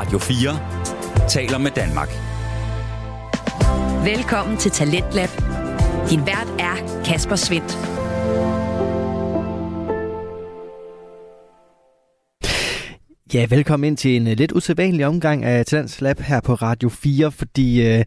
Radio 4 taler med Danmark. Velkommen til Talentlab. Din vært er Kasper Svendt. Ja, velkommen ind til en uh, lidt usædvanlig omgang af Talents Lab her på Radio 4, fordi uh,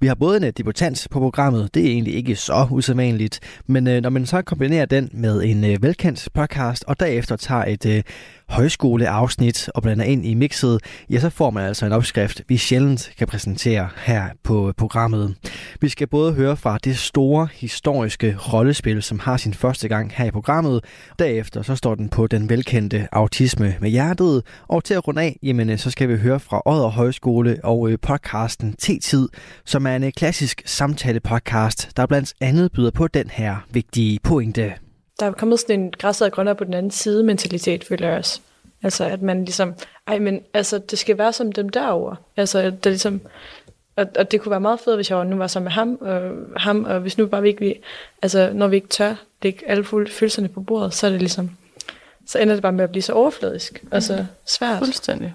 vi har både en uh, debutant på programmet, det er egentlig ikke så usædvanligt, men uh, når man så kombinerer den med en uh, velkendt podcast, og derefter tager et uh, højskoleafsnit og blander ind i mixet, ja, så får man altså en opskrift, vi sjældent kan præsentere her på programmet. Vi skal både høre fra det store historiske rollespil, som har sin første gang her i programmet. Derefter så står den på den velkendte autisme med hjertet. Og til at runde af, jamen, så skal vi høre fra Odder Højskole og øh, podcasten T-tid, som er en øh, klassisk samtale-podcast, der blandt andet byder på den her vigtige pointe der er kommet sådan en græsset grønner på den anden side mentalitet, føler jeg også. Altså, at man ligesom, ej, men altså, det skal være som dem derovre. Altså, det er ligesom, og, og det kunne være meget fedt, hvis jeg nu var sammen med ham, og, ham, og hvis nu bare vi ikke, vi, altså, når vi ikke tør lægge alle følelserne på bordet, så er det ligesom, så ender det bare med at blive så overfladisk, og så svært. Fuldstændig.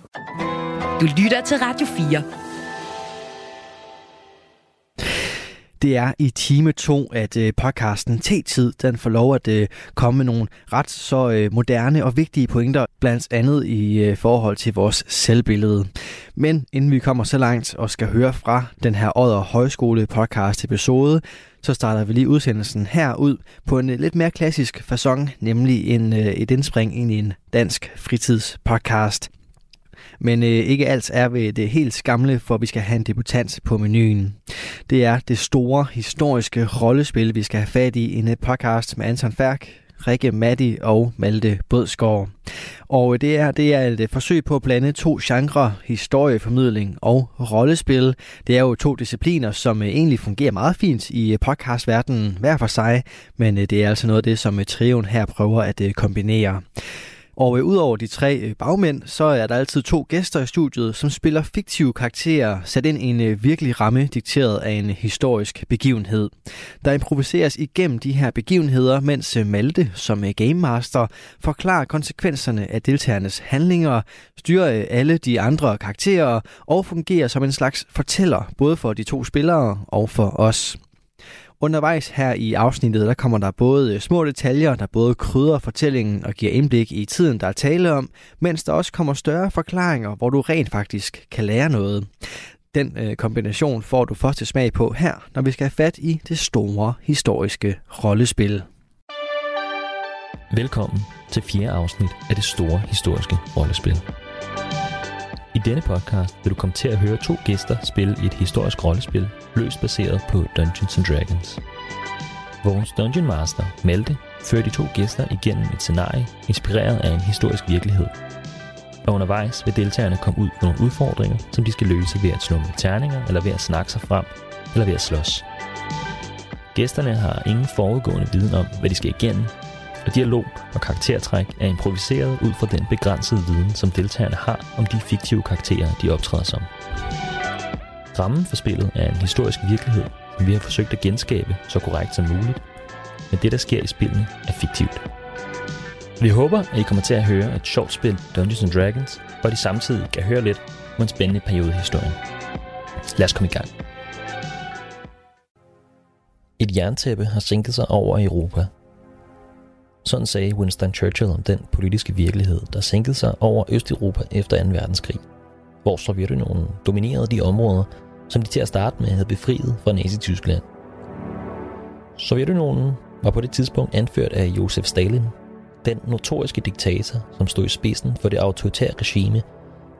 Du lytter til Radio 4. Det er i time 2, at øh, podcasten T-tid den får lov at øh, komme med nogle ret så øh, moderne og vigtige pointer, blandt andet i øh, forhold til vores selvbillede. Men inden vi kommer så langt og skal høre fra den her Odder Højskole podcast episode, så starter vi lige udsendelsen her ud på en øh, lidt mere klassisk façon, nemlig en, øh, et indspring ind i en dansk fritidspodcast. Men øh, ikke alt er ved det helt skamle, for vi skal have en debutant på menuen. Det er det store historiske rollespil, vi skal have fat i i en podcast med Anton Færk, Rikke Matti og Malte Bødskov. Og øh, det er, det er et øh, forsøg på at blande to genrer, historieformidling og rollespil. Det er jo to discipliner, som øh, egentlig fungerer meget fint i podcastverdenen hver for sig, men det er altså noget af det, som trioen her prøver at kombinere. Og øh, udover de tre øh, bagmænd, så er der altid to gæster i studiet, som spiller fiktive karakterer, sat ind i en øh, virkelig ramme, dikteret af en øh, historisk begivenhed. Der improviseres igennem de her begivenheder, mens øh, Malte, som er Game Master, forklarer konsekvenserne af deltagernes handlinger, styrer øh, alle de andre karakterer og fungerer som en slags fortæller, både for de to spillere og for os. Undervejs her i afsnittet, der kommer der både øh, små detaljer, der både krydder fortællingen og giver indblik i tiden, der er tale om, mens der også kommer større forklaringer, hvor du rent faktisk kan lære noget. Den øh, kombination får du første smag på her, når vi skal have fat i det store historiske rollespil. Velkommen til fjerde afsnit af det store historiske rollespil. I denne podcast vil du komme til at høre to gæster spille et historisk rollespil, løst baseret på Dungeons and Dragons. Vores Dungeon Master, Malte, fører de to gæster igennem et scenarie, inspireret af en historisk virkelighed. Og undervejs vil deltagerne komme ud for nogle udfordringer, som de skal løse ved at slå med terninger, eller ved at snakke sig frem, eller ved at slås. Gæsterne har ingen forudgående viden om, hvad de skal igennem, og dialog og karaktertræk er improviseret ud fra den begrænsede viden, som deltagerne har om de fiktive karakterer, de optræder som. Rammen for spillet er en historisk virkelighed, som vi har forsøgt at genskabe så korrekt som muligt, men det, der sker i spillene, er fiktivt. Vi håber, at I kommer til at høre et sjovt spil Dungeons and Dragons, at I samtidig kan høre lidt om en spændende periode i historien. Lad os komme i gang. Et jerntæppe har sænket sig over Europa sådan sagde Winston Churchill om den politiske virkelighed, der sænkede sig over Østeuropa efter 2. verdenskrig, hvor Sovjetunionen dominerede de områder, som de til at starte med havde befriet fra Nazi-Tyskland. Sovjetunionen var på det tidspunkt anført af Josef Stalin, den notoriske diktator, som stod i spidsen for det autoritære regime,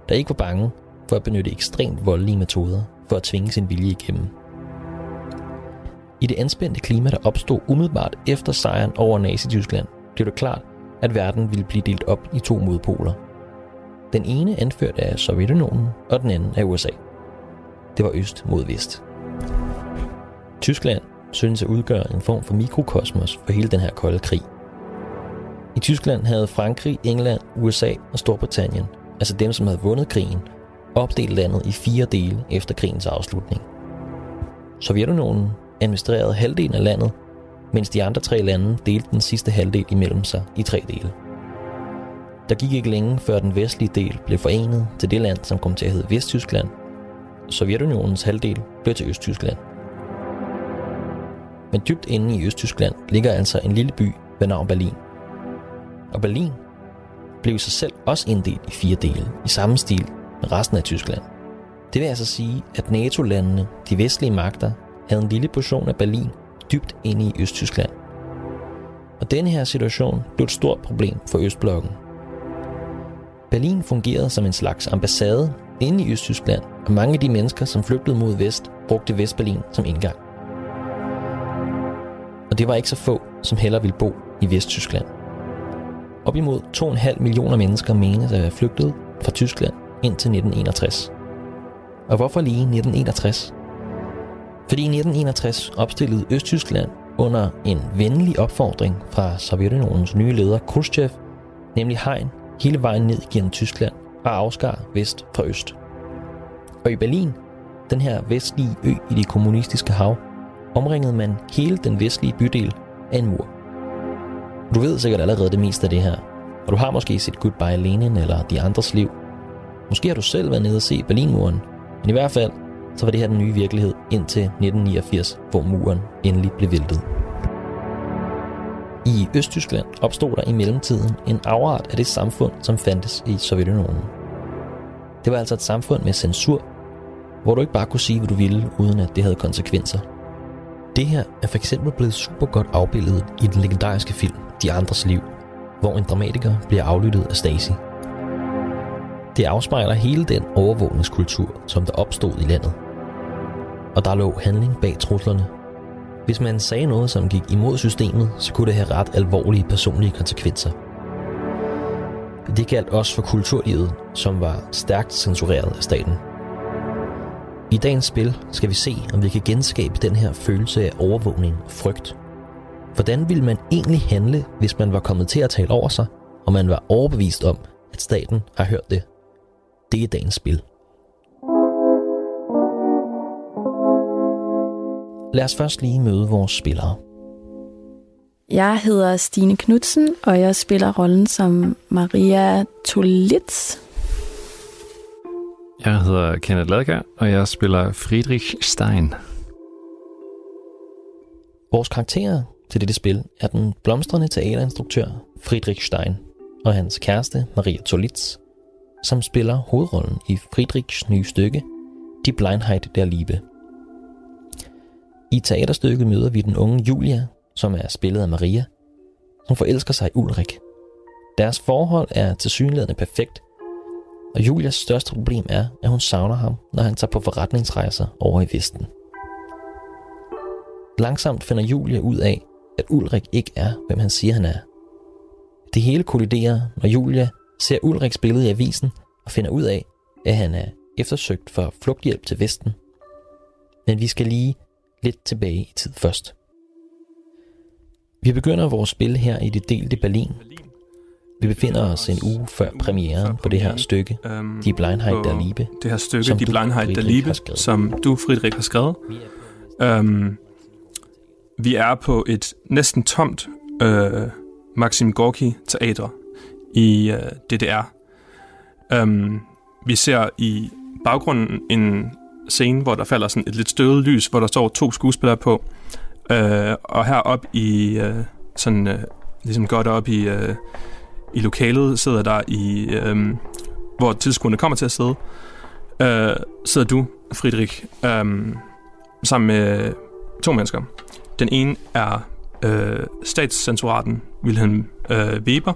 der ikke var bange for at benytte ekstremt voldelige metoder for at tvinge sin vilje igennem. I det anspændte klima, der opstod umiddelbart efter sejren over Nazi-Tyskland, blev det klart, at verden ville blive delt op i to modpoler. Den ene anført af Sovjetunionen, og den anden af USA. Det var øst mod vest. Tyskland synes at udgøre en form for mikrokosmos for hele den her kolde krig. I Tyskland havde Frankrig, England, USA og Storbritannien, altså dem som havde vundet krigen, opdelt landet i fire dele efter krigens afslutning. Sovjetunionen administrerede halvdelen af landet, mens de andre tre lande delte den sidste halvdel imellem sig i tre dele. Der gik ikke længe, før den vestlige del blev forenet til det land, som kom til at hedde Vesttyskland. Sovjetunionens halvdel blev til Østtyskland. Men dybt inde i Østtyskland ligger altså en lille by ved navn Berlin. Og Berlin blev sig selv også inddelt i fire dele, i samme stil med resten af Tyskland. Det vil altså sige, at NATO-landene, de vestlige magter, havde en lille portion af Berlin dybt inde i Østtyskland. Og denne her situation blev et stort problem for Østblokken. Berlin fungerede som en slags ambassade inde i Østtyskland, og mange af de mennesker, som flygtede mod vest, brugte Vestberlin som indgang. Og det var ikke så få, som heller ville bo i Vesttyskland. Op imod 2,5 millioner mennesker menes at være flygtet fra Tyskland indtil 1961. Og hvorfor lige 1961? Fordi i 1961 opstillede Østtyskland under en venlig opfordring fra Sovjetunionens nye leder Khrushchev, nemlig hegn hele vejen ned gennem Tyskland og afskar vest fra øst. Og i Berlin, den her vestlige ø i det kommunistiske hav, omringede man hele den vestlige bydel af en mur. Du ved sikkert allerede det meste af det her, og du har måske set Goodbye Lenin eller De Andres Liv. Måske har du selv været nede og se Berlinmuren, men i hvert fald så var det her den nye virkelighed indtil 1989, hvor muren endelig blev væltet. I Østtyskland opstod der i mellemtiden en afart af det samfund, som fandtes i Sovjetunionen. Det var altså et samfund med censur, hvor du ikke bare kunne sige, hvad du ville, uden at det havde konsekvenser. Det her er for eksempel blevet super godt afbildet i den legendariske film De Andres Liv, hvor en dramatiker bliver aflyttet af Stasi. Det afspejler hele den overvågningskultur, som der opstod i landet. Og der lå handling bag truslerne. Hvis man sagde noget, som gik imod systemet, så kunne det have ret alvorlige personlige konsekvenser. Det galt også for kulturlivet, som var stærkt censureret af staten. I dagens spil skal vi se, om vi kan genskabe den her følelse af overvågning og frygt. Hvordan ville man egentlig handle, hvis man var kommet til at tale over sig, og man var overbevist om, at staten har hørt det? Det er dagens spil. Lad os først lige møde vores spillere. Jeg hedder Stine Knudsen, og jeg spiller rollen som Maria Tolitz. Jeg hedder Kenneth Ladgaard, og jeg spiller Friedrich Stein. Vores karakterer til dette spil er den blomstrende teaterinstruktør Friedrich Stein og hans kæreste Maria Tolitz, som spiller hovedrollen i Friedrichs nye stykke Die Blindheit der Liebe. I teaterstykket møder vi den unge Julia, som er spillet af Maria, som forelsker sig i Ulrik. Deres forhold er tilsyneladende perfekt, og Julias største problem er, at hun savner ham, når han tager på forretningsrejser over i Vesten. Langsomt finder Julia ud af, at Ulrik ikke er, hvem han siger, han er. Det hele kolliderer, når Julia ser Ulriks billede i avisen og finder ud af, at han er eftersøgt for flugthjælp til Vesten. Men vi skal lige lidt tilbage i tid først. Vi begynder vores spil her i det delte Berlin. Vi befinder os en uge før premieren på det her stykke, Die Blindheit der Liebe. Det her stykke, Die Blindheit der Liebe, som du, Friedrich, har skrevet. Um, vi er på et næsten tomt uh, Maxim Gorki Teater i øh, DDR. Øhm, vi ser i baggrunden en scene, hvor der falder sådan et lidt støvet lys, hvor der står to skuespillere på. Øh, og heroppe i øh, sådan øh, ligesom godt op i øh, i lokalet sidder der i øh, hvor tilskuerne kommer til at sidde. Øh, sidder du, Friedrich, øh, sammen med to mennesker. Den ene er øh, statscensuraten Wilhelm øh, Weber.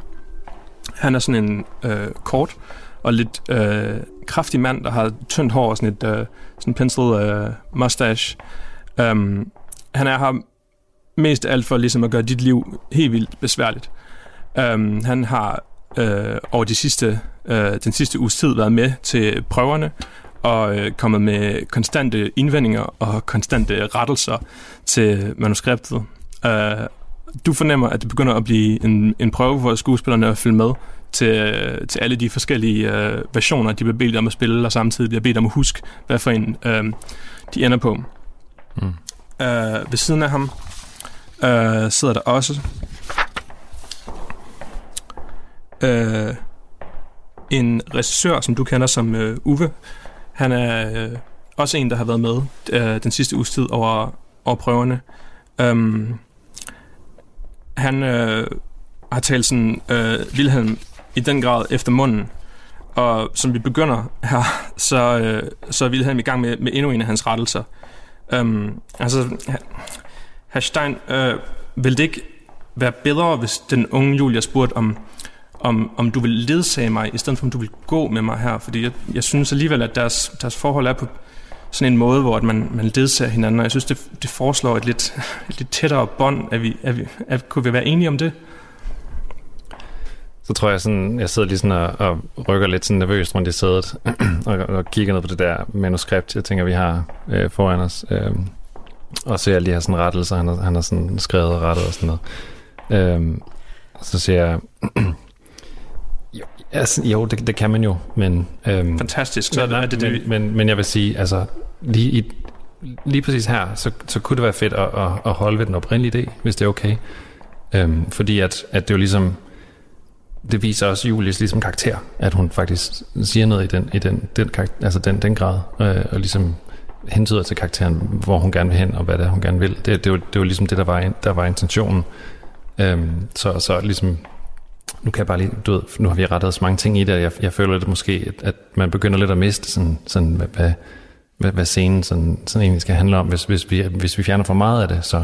Han er sådan en øh, kort og lidt øh, kraftig mand, der har tyndt hår og sådan et øh, sådan pencil øh, mustache. Um, han er her mest af alt for ligesom at gøre dit liv helt vildt besværligt. Um, han har øh, over de sidste, øh, den sidste uges tid været med til prøverne og øh, kommet med konstante indvendinger og konstante rettelser til manuskriptet. Uh, du fornemmer, at det begynder at blive en, en prøve for skuespillerne at følge med til, til alle de forskellige øh, versioner, de bliver bedt om at spille, og samtidig bliver bedt om at huske, hvad for en øh, de ender på. Mm. Øh, ved siden af ham øh, sidder der også øh, en regissør, som du kender som øh, Uwe. Han er øh, også en, der har været med øh, den sidste uges tid over, over prøverne. Um, han øh, har talt sådan øh, Wilhelm i den grad efter munden. Og som vi begynder her, så, øh, så er Wilhelm i gang med, med endnu en af hans rettelser. Um, altså, herr Stein, øh, vil det ikke være bedre, hvis den unge Julia spurgte, om, om, om du vil ledsage mig, i stedet for om du vil gå med mig her? Fordi jeg, jeg synes alligevel, at deres, deres forhold er på sådan en måde, hvor at man, man ledsager hinanden, og jeg synes, det, det foreslår et lidt, et lidt tættere bånd. Er vi, er vi, er, kunne vi være enige om det? Så tror jeg sådan, jeg sidder lige sådan og, og rykker lidt sådan nervøst rundt i sædet, og, og kigger ned på det der manuskript, jeg tænker, vi har øh, foran os. Øh, og så jeg lige har sådan rettelser, han har, han har sådan skrevet og rettet og sådan noget. Øh, så siger jeg, jo, altså, jo det, det kan man jo, men... Øh, Fantastisk, så men, er det det. Men, men, men jeg vil sige, altså, lige, i, lige præcis her, så, så kunne det være fedt at, at, at holde ved den oprindelige idé, hvis det er okay. Øhm, fordi at, at det jo ligesom det viser også Julies ligesom karakter, at hun faktisk siger noget i den, i den, den, altså den, den grad, øh, og ligesom hentyder til karakteren, hvor hun gerne vil hen, og hvad det er, hun gerne vil. Det, det, var, det var ligesom det, der var, der var intentionen. Øhm, så, så ligesom, nu kan jeg bare lige, du ved, nu har vi rettet så mange ting i det, og jeg, jeg føler lidt måske, at, at man begynder lidt at miste sådan, sådan hvad, hvad, hvad, hvad scenen sådan, sådan egentlig skal handle om, hvis, hvis, vi, hvis vi fjerner for meget af det, så...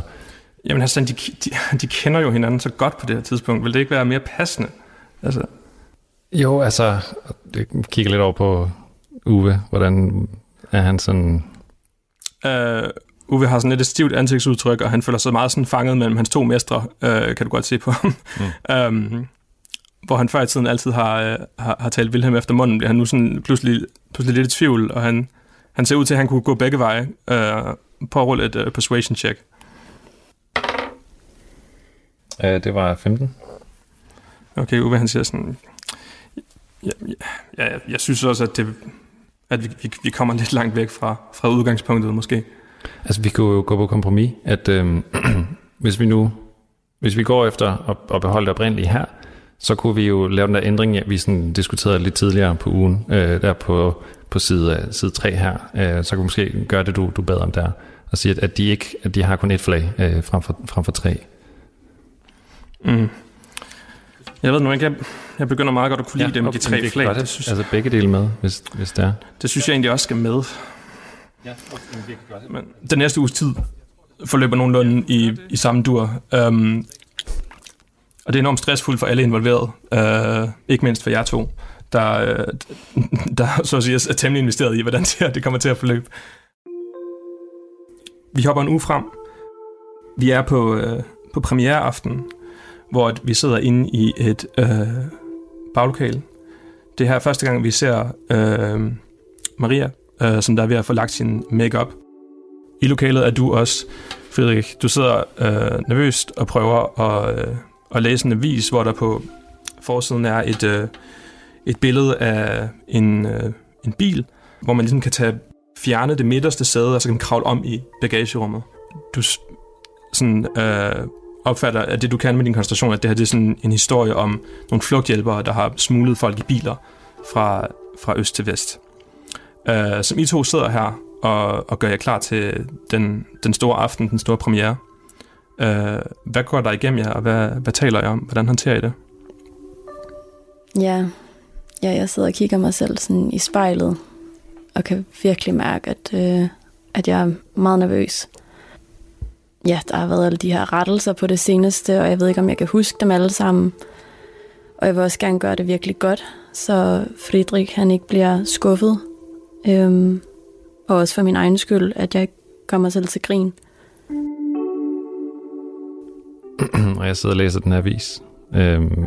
Jamen Hassan, de, de, de kender jo hinanden så godt på det her tidspunkt. Vil det ikke være mere passende? Altså. Jo, altså, jeg kigger lidt over på Uwe. Hvordan er han sådan... Uh, Uwe har sådan lidt et stivt ansigtsudtryk, og han føler sig meget sådan fanget mellem hans to mestre, uh, kan du godt se på ham. Mm. um, hvor han før i tiden altid har, uh, har, har talt Wilhelm efter munden, bliver han nu sådan pludselig, pludselig lidt i tvivl, og han, han ser ud til, at han kunne gå begge veje. Uh, på at rulle et uh, persuasion check. Uh, det var 15. Okay, Uwe han siger sådan, ja, ja, ja, jeg synes også, at, det, at vi, vi, vi kommer lidt langt væk fra, fra udgangspunktet måske. Altså vi kunne jo gå på kompromis, at øh, hvis vi nu, hvis vi går efter at, at beholde det oprindelige her, så kunne vi jo lave den der ændring, ja, vi sådan diskuterede lidt tidligere på ugen, øh, der på, på side, side 3 her, øh, så kan vi måske gøre det, du, du bad om der, og sige, at, at, de ikke, at de har kun et flag øh, frem, for, frem for tre. Mm. Jeg ved nu ikke, jeg, jeg begynder meget godt at kunne lide ja, dem, okay, de tre flag. Det, synes, altså begge dele med, hvis, hvis det er. Det synes jeg egentlig også skal med. Ja, okay, Men den næste uges tid forløber nogenlunde i, i samme dur. Um, og det er enormt stressfuldt for alle involverede. Uh, ikke mindst for jer to, der, der så at sige, er temmelig investeret i, hvordan det, her, det kommer til at forløbe. Vi hopper en uge frem. Vi er på, øh, på premiereaften hvor vi sidder inde i et øh, baglokale. Det her er første gang, vi ser øh, Maria, øh, som der er ved at få lagt sin makeup. I lokalet er du også, Frederik. Du sidder øh, nervøst og prøver at, øh, at læse en avis, hvor der på forsiden er et, øh, et billede af en, øh, en bil, hvor man ligesom kan tage fjerne det midterste sæde, og så kan man kravle om i bagagerummet. Du sådan, øh, opfatter, at det du kan med din koncentration, at det her det er sådan en historie om nogle flugthjælpere, der har smuglet folk i biler fra, fra øst til vest. Øh, som I to sidder her og, og gør jer klar til den, den store aften, den store premiere. Øh, hvad går der igennem jer, og hvad, hvad taler jeg om? Hvordan håndterer I det? Ja, ja jeg sidder og kigger mig selv sådan i spejlet, og kan virkelig mærke, at, øh, at jeg er meget nervøs ja, der har været alle de her rettelser på det seneste, og jeg ved ikke, om jeg kan huske dem alle sammen. Og jeg vil også gerne gøre det virkelig godt, så Friedrich han ikke bliver skuffet. Øhm, og også for min egen skyld, at jeg ikke kommer selv til grin. og jeg sidder og læser den her avis. Øhm,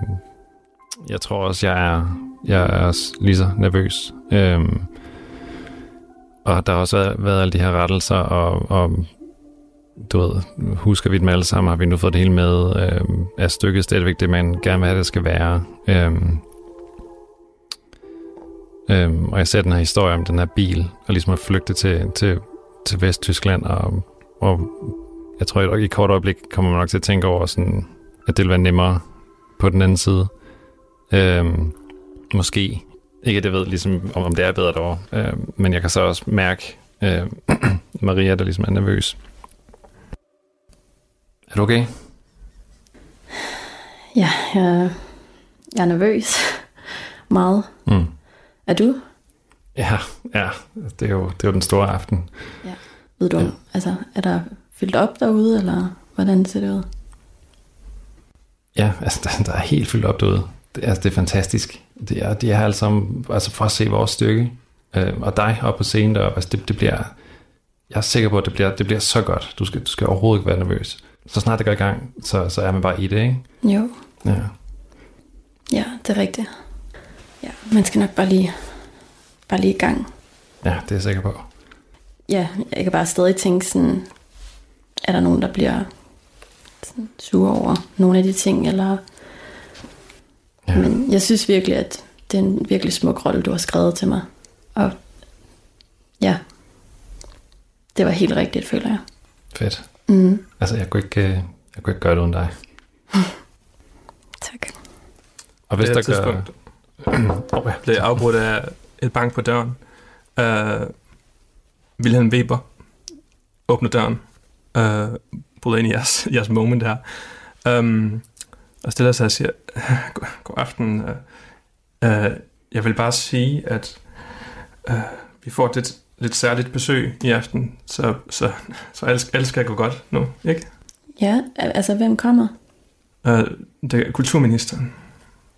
jeg tror også, jeg er, jeg er også lige så nervøs. Øhm, og der har også været, været alle de her rettelser, og, og du ved, husker vi dem alle sammen, har vi nu fået det hele med, øhm, er stykket stadigvæk det, man gerne vil have, det skal være. Øhm, øhm, og jeg ser den her historie om den her bil, og ligesom at flygte til, til, til Vesttyskland, og, og jeg tror, at i et kort øjeblik kommer man nok til at tænke over, sådan, at det vil være nemmere på den anden side. Øhm, måske ikke at jeg ved, ligesom, om, om det er bedre derovre. Øh, men jeg kan så også mærke øh, Maria, der ligesom er nervøs. Er du okay? Ja, jeg, jeg er nervøs. Meget. Mm. Er du? Ja, ja. Det er jo, det er jo den store aften. Ja. Ved du, ja. altså, er der fyldt op derude, eller hvordan ser det ud? Ja, altså, der, der er helt fyldt op derude. Det, altså, det er fantastisk. Det er, de er sammen, altså for at se vores stykke, øh, og dig op på scenen deroppe, altså det, det bliver, jeg er sikker på, at det bliver, det bliver så godt. Du skal, du skal overhovedet ikke være nervøs. Så snart det går i gang, så, så er man bare i det, ikke? Jo. Ja. Ja, det er rigtigt. Ja, man skal nok bare lige, bare lige i gang. Ja, det er jeg sikker på. Ja, jeg kan bare stadig tænke sådan, er der nogen, der bliver sådan sure over nogle af de ting, eller... Ja. Men jeg synes virkelig, at det er en virkelig smuk rolle, du har skrevet til mig. Og ja, det var helt rigtigt, føler jeg. Fedt. Mm. Altså, jeg kunne ikke, øh, jeg kunne ikke gøre det uden dig. tak. Og hvis det der gør... oh, ja. blev afbrudt af et bank på døren. Uh, Wilhelm Weber åbner døren. Uh, bryder ind i jeres, jeres moment her. Um, og stiller sig og siger, god, aften. Uh, uh, jeg vil bare sige, at uh, vi får et lidt, lidt særligt besøg i aften, så, så, så alt, alt skal gå godt nu, ikke? Ja, altså hvem kommer? Uh, det er kulturministeren.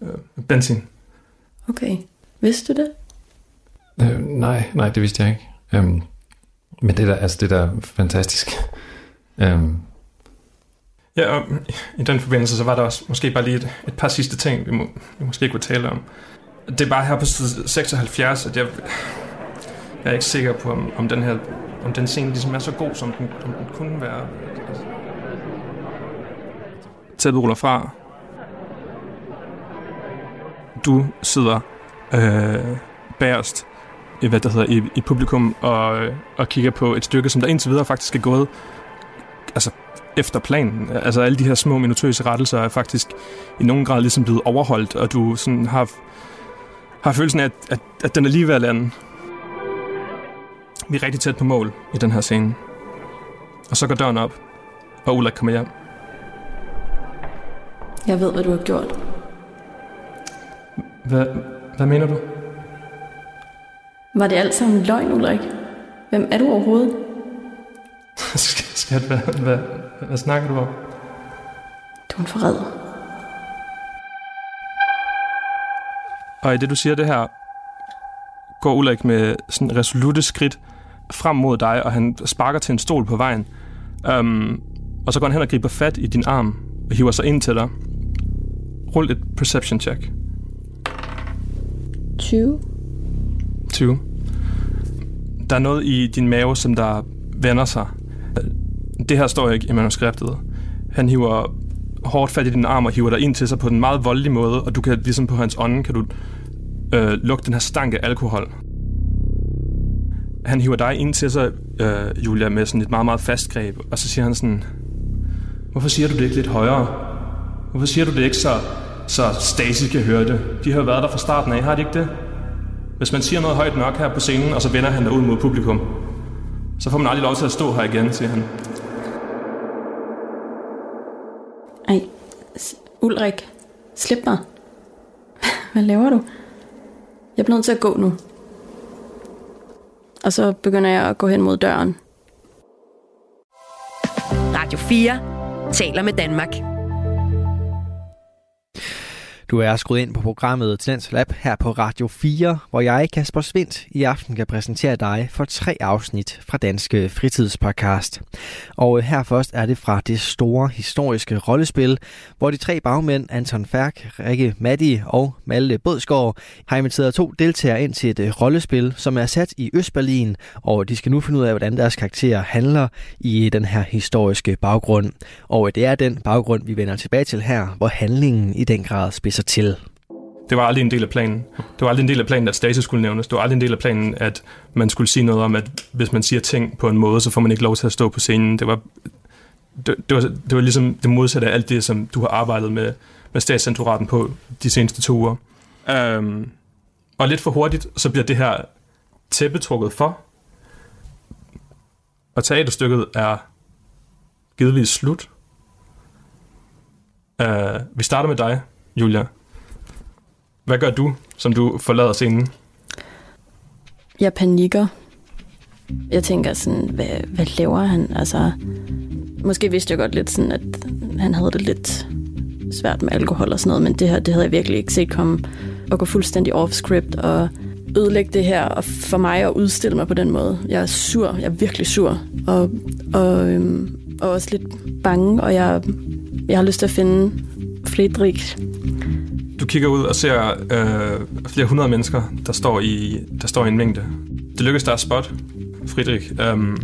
Uh, Bensin. Okay. Vidste du det? Øh, nej, nej, det vidste jeg ikke. Um, men det der, altså det der er fantastisk. Um, Ja, og i den forbindelse, så var der også måske bare lige et, et par sidste ting, vi, må, vi måske kunne tale om. Det er bare her på side 76, at jeg, jeg er ikke sikker på, om, om den her om den scene ligesom er så god, som den, som den kunne være. Tæppet ruller fra. Du sidder øh, bagerst i, hvad der hedder, i, i publikum og, og kigger på et stykke, som der indtil videre faktisk er gået altså efter planen. Altså alle de her små minutøse rettelser er faktisk i nogen grad ligesom blevet overholdt, og du sådan har, har følelsen af, at, at, at den er lige ved at lande. Vi er rigtig tæt på mål i den her scene. Og så går døren op, og Ulrik kommer hjem. Jeg ved, hvad du har gjort. Hvad, hvad mener du? Var det alt sammen løgn, Ulrik? Hvem er du overhovedet? Skat, hvad, hvad, hvad snakker du om? Du er en forræder. Og i det, du siger det her, går Ulrik med sådan resolute skridt frem mod dig, og han sparker til en stol på vejen. Um, og så går han hen og griber fat i din arm og hiver sig ind til dig. Rul et perception check. 20. 20. Der er noget i din mave, som der vender sig. Det her står ikke i manuskriptet. Han hiver hårdt fat i din arm og hiver dig ind til sig på en meget voldelig måde, og du kan ligesom på hans ånde, kan du øh, lugte den her stank af alkohol. Han hiver dig ind til sig, øh, Julia, med sådan et meget, meget fast greb, og så siger han sådan, hvorfor siger du det ikke lidt højere? Hvorfor siger du det ikke så, så Stacy kan høre det? De har jo været der fra starten af, har de ikke det? Hvis man siger noget højt nok her på scenen, og så vender han dig ud mod publikum, så får man aldrig lov til at stå her igen, siger han. Ej, Ulrik, slip mig. Hvad laver du? Jeg bliver nødt til at gå nu. Og så begynder jeg at gå hen mod døren. Radio 4 taler med Danmark. Du er skruet ind på programmet Tendens Lab her på Radio 4, hvor jeg, Kasper Svindt, i aften kan præsentere dig for tre afsnit fra Danske Fritidspodcast. Og øh, her først er det fra det store historiske rollespil, hvor de tre bagmænd, Anton Færk, Rikke Maddi og Malte Bådsgaard, har inviteret to deltagere ind til et øh, rollespil, som er sat i Østberlin, og de skal nu finde ud af, hvordan deres karakterer handler i øh, den her historiske baggrund. Og det er den baggrund, vi vender tilbage til her, hvor handlingen i den grad sig til. Det var aldrig en del af planen. Det var aldrig en del af planen, at Stasi skulle nævnes. Det var aldrig en del af planen, at man skulle sige noget om, at hvis man siger ting på en måde, så får man ikke lov til at stå på scenen. Det var, det, det var, det var ligesom det modsatte af alt det, som du har arbejdet med, med statscenturaten på de seneste to uger. Um, Og lidt for hurtigt, så bliver det her tæppe trukket for. Og teaterstykket er givetvis slut. Uh, vi starter med dig, Julia. Hvad gør du, som du forlader scenen? Jeg panikker. Jeg tænker sådan, hvad, hvad laver han? Altså, måske vidste jeg godt lidt sådan, at han havde det lidt svært med alkohol og sådan noget, men det her, det havde jeg virkelig ikke set komme og gå fuldstændig off-script og ødelægge det her, og for mig at udstille mig på den måde. Jeg er sur, jeg er virkelig sur, og, og, øhm, og også lidt bange, og jeg, jeg har lyst til at finde Friedrich. Du kigger ud og ser øh, flere hundrede mennesker, der står, i, der står i en mængde. Det lykkes dig at spot, Friedrich, øhm,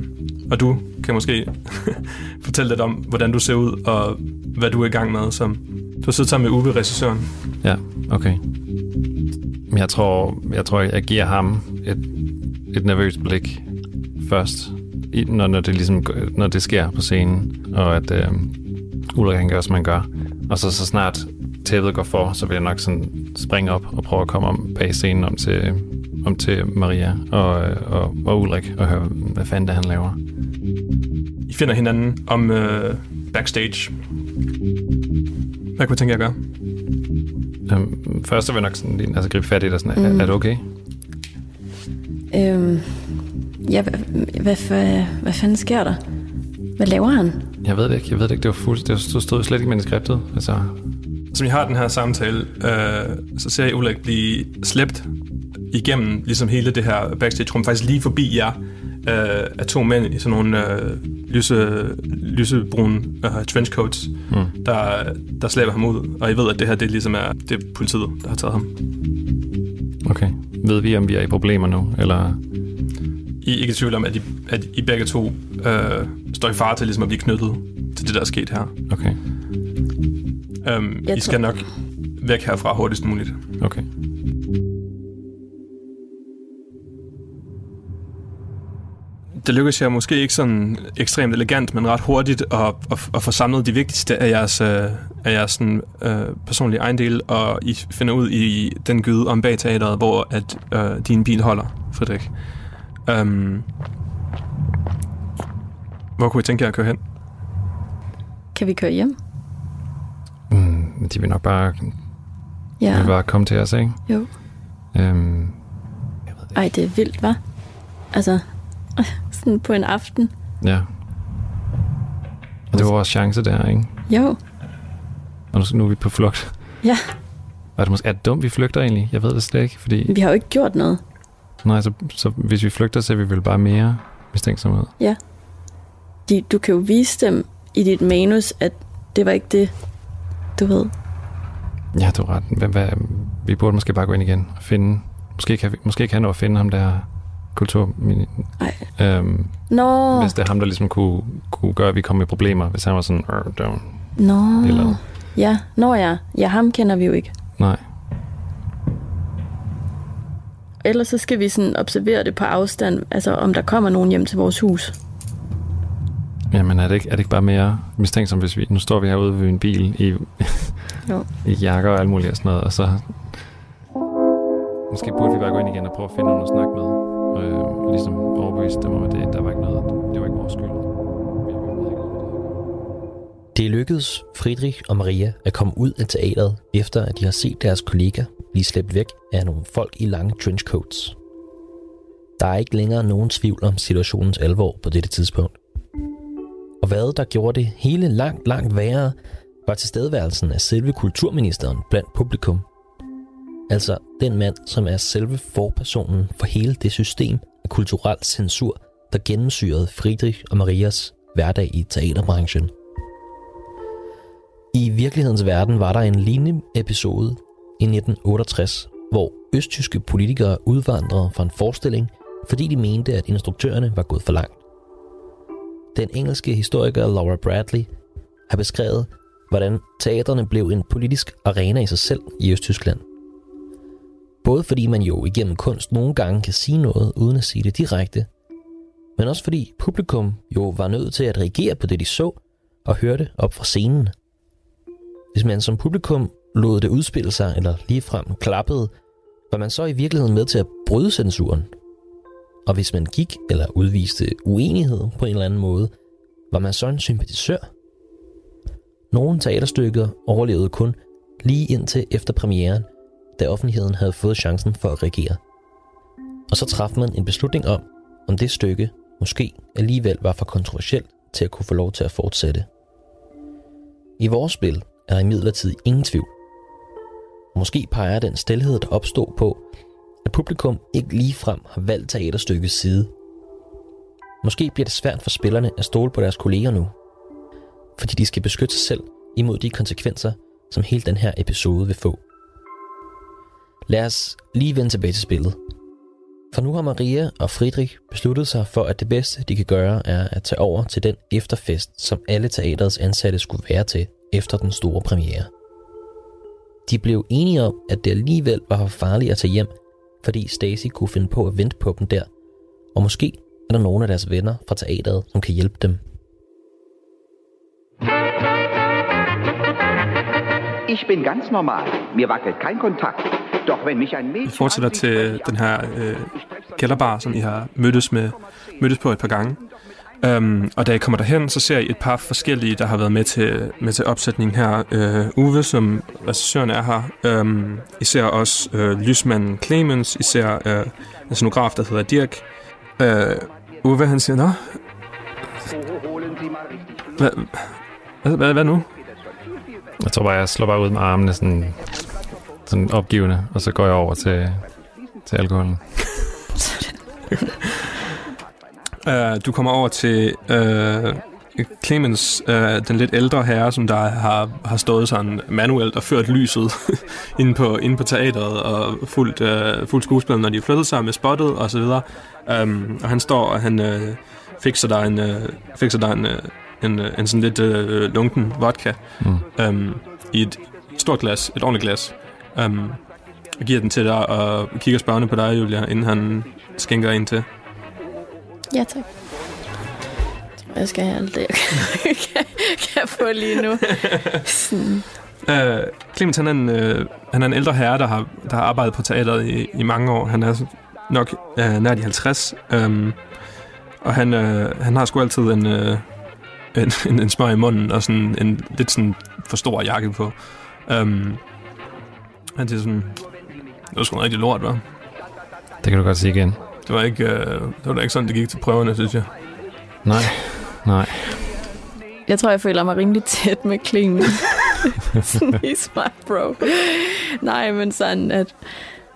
og du kan måske fortælle lidt om, hvordan du ser ud, og hvad du er i gang med. Som, du har siddet sammen med Uwe, regissøren. Ja, okay. Jeg tror, jeg, tror, jeg giver ham et, et nervøst blik først, når, når, det ligesom, når det sker på scenen, og at øh, Ulrik han gør, som man gør. Og så, så snart tæppet går for, så vil jeg nok sådan springe op og prøve at komme om bag scenen om til, om til Maria og, og, og Ulrik og høre, hvad fanden det han laver. I finder hinanden om øh, backstage. Hvad kunne jeg tænke jer at gøre? Um, først så vil jeg nok sådan, altså, gribe fat i dig. Sådan, mm. er, er det okay? Øhm, ja, hvad, hvad, hvad, hvad fanden sker der? Hvad laver han? Jeg ved det ikke. Jeg ved det ikke. Det var fuldt. Det stod, slet ikke i manuskriptet. Altså. Som I har den her samtale, øh, så ser I Ulrik blive slæbt igennem ligesom hele det her backstage-rum, faktisk lige forbi jer, øh, af to mænd i sådan nogle øh, lyse, lysebrune øh, trenchcoats, mm. der, der slæber ham ud. Og I ved, at det her det ligesom er, det er politiet, der har taget ham. Okay. Ved vi, om vi er i problemer nu, eller... I er ikke i tvivl om, at I, at I begge to øh, står i fare til ligesom at blive knyttet til det, der er sket her. Okay. Um, I skal nok væk herfra hurtigst muligt. Okay. det lykkedes jeg måske ikke sådan ekstremt elegant, men ret hurtigt at, at, at få samlet de vigtigste af jeres, øh, af jeres sådan, øh, personlige ejendel, og I finder ud i den gyde om bag teateret, hvor at, øh, din bil holder, Frederik. Um, hvor kunne I tænke jer at køre hen? Kan vi køre hjem? Mm, de vil nok bare, ja. vil bare komme til os, ikke? Jo. Jeg ved det Ej, det er vildt, hva'? Altså, sådan på en aften. Ja. Og det var vores chance der, ikke? Jo. Og nu, nu er vi på flugt. Ja. Er det, måske, er det dumt, vi flygter egentlig? Jeg ved det slet ikke, fordi... Vi har jo ikke gjort noget. Nej, så, så hvis vi flygter, så er vi vel bare mere mistænksomhed. Ja. De, du kan jo vise dem i dit manus, at det var ikke det, du ved. Ja, du har ret. Hvad, hvad, vi burde måske bare gå ind igen og finde... Måske kan, vi, måske kan han nå at finde ham der kultur... Øhm, Nå. Hvis det er ham, der ligesom kunne, kunne gøre, at vi kom i problemer. Hvis han var sådan... Nå. Eller... Ja, Nå ja. Ja, ham kender vi jo ikke. Nej. Ellers så skal vi sådan observere det på afstand, altså om der kommer nogen hjem til vores hus. Jamen er det ikke, er det ikke bare mere mistænksomt, hvis vi... Nu står vi herude ved en bil i, jo. i jakker og alt muligt og sådan noget, og så... Måske burde vi bare gå ind igen og prøve at finde nogen at snakke med øh, ligesom overbevise dem om, at det, der var ikke Det lykkedes Friedrich og Maria at komme ud af teateret, efter at de har set deres kollega blive slæbt væk af nogle folk i lange trenchcoats. Der er ikke længere nogen tvivl om situationens alvor på dette tidspunkt. Og hvad der gjorde det hele langt, langt værre, var tilstedeværelsen af selve kulturministeren blandt publikum – Altså den mand, som er selve forpersonen for hele det system af kulturel censur, der gennemsyrede Friedrich og Marias hverdag i teaterbranchen. I virkelighedens verden var der en lignende episode i 1968, hvor østtyske politikere udvandrede fra en forestilling, fordi de mente, at instruktørerne var gået for langt. Den engelske historiker Laura Bradley har beskrevet, hvordan teaterne blev en politisk arena i sig selv i Østtyskland – Både fordi man jo igennem kunst nogle gange kan sige noget uden at sige det direkte, men også fordi publikum jo var nødt til at reagere på det, de så og hørte op fra scenen. Hvis man som publikum lod det udspille sig eller ligefrem klappede, var man så i virkeligheden med til at bryde censuren? Og hvis man gik eller udviste uenighed på en eller anden måde, var man så en sympatisør? Nogle teaterstykker overlevede kun lige indtil efter premieren, da offentligheden havde fået chancen for at reagere. Og så traf man en beslutning om, om det stykke måske alligevel var for kontroversielt til at kunne få lov til at fortsætte. I vores spil er der imidlertid ingen tvivl. Måske peger den stilhed, der opstod på, at publikum ikke ligefrem har valgt teaterstykkets side. Måske bliver det svært for spillerne at stole på deres kolleger nu, fordi de skal beskytte sig selv imod de konsekvenser, som hele den her episode vil få. Lad os lige vende tilbage til spillet. For nu har Maria og Friedrich besluttet sig for, at det bedste, de kan gøre, er at tage over til den efterfest, som alle teaterets ansatte skulle være til efter den store premiere. De blev enige om, at det alligevel var for farligt at tage hjem, fordi Stacy kunne finde på at vente på dem der, og måske er der nogle af deres venner fra teateret, som kan hjælpe dem. Ich bin ganz normal. Mir wackelt kein Kontakt. Doch wenn mich ein Mädchen... Vi fortsætter til den her øh, kælderbar, som I har mødtes, med, mødtes på et par gange. Um, og da jeg kommer derhen, så ser I et par forskellige, der har været med til, med til opsætningen her. Uh, Uwe, som regissøren er her. Um, I ser også uh, lysmanden Clemens. I ser uh, en scenograf, der hedder Dirk. Uh, Uwe, han siger, Nå, hvad, hvad, hvad, hvad nu? Jeg tror bare, jeg slår bare ud med armene sådan, sådan opgivende, og så går jeg over til, til alkoholen. Uh, du kommer over til uh, Clemens, uh, den lidt ældre herre, som der har, har stået sådan manuelt og ført lyset inde, på, inde på teateret og fuldt, uh, fuldt skuespil, når de flyttede sig med spottet og så videre. Um, og han står, og han uh, fikser dig en, uh, fikser dig en, uh, en, uh, en sådan lidt uh, lunken vodka mm. um, i et stort glas, et ordentligt glas. Um, og giver den til dig og kigger spørgende på dig, Julia, inden han skænker en til. Ja, tak. Jeg skal have alt det, jeg kan, kan, kan få lige nu. Sådan. Uh, Clemens, han er, en, uh, han er en ældre herre, der har, der har arbejdet på teateret i, i mange år. Han er nok uh, nær de 50. Um, og han, uh, han har sgu altid en, uh, en, en, en smør i munden og sådan en lidt sådan for stor jakke på. Um, han siger sådan, det var sgu rigtig lort, hva'? Det kan du godt sige igen. Det var ikke, uh, det var da ikke sådan, det gik til prøverne, synes jeg. Nej, nej. Jeg tror, jeg føler mig rimelig tæt med Clemens. sådan, he's my bro. Nej, men sådan, at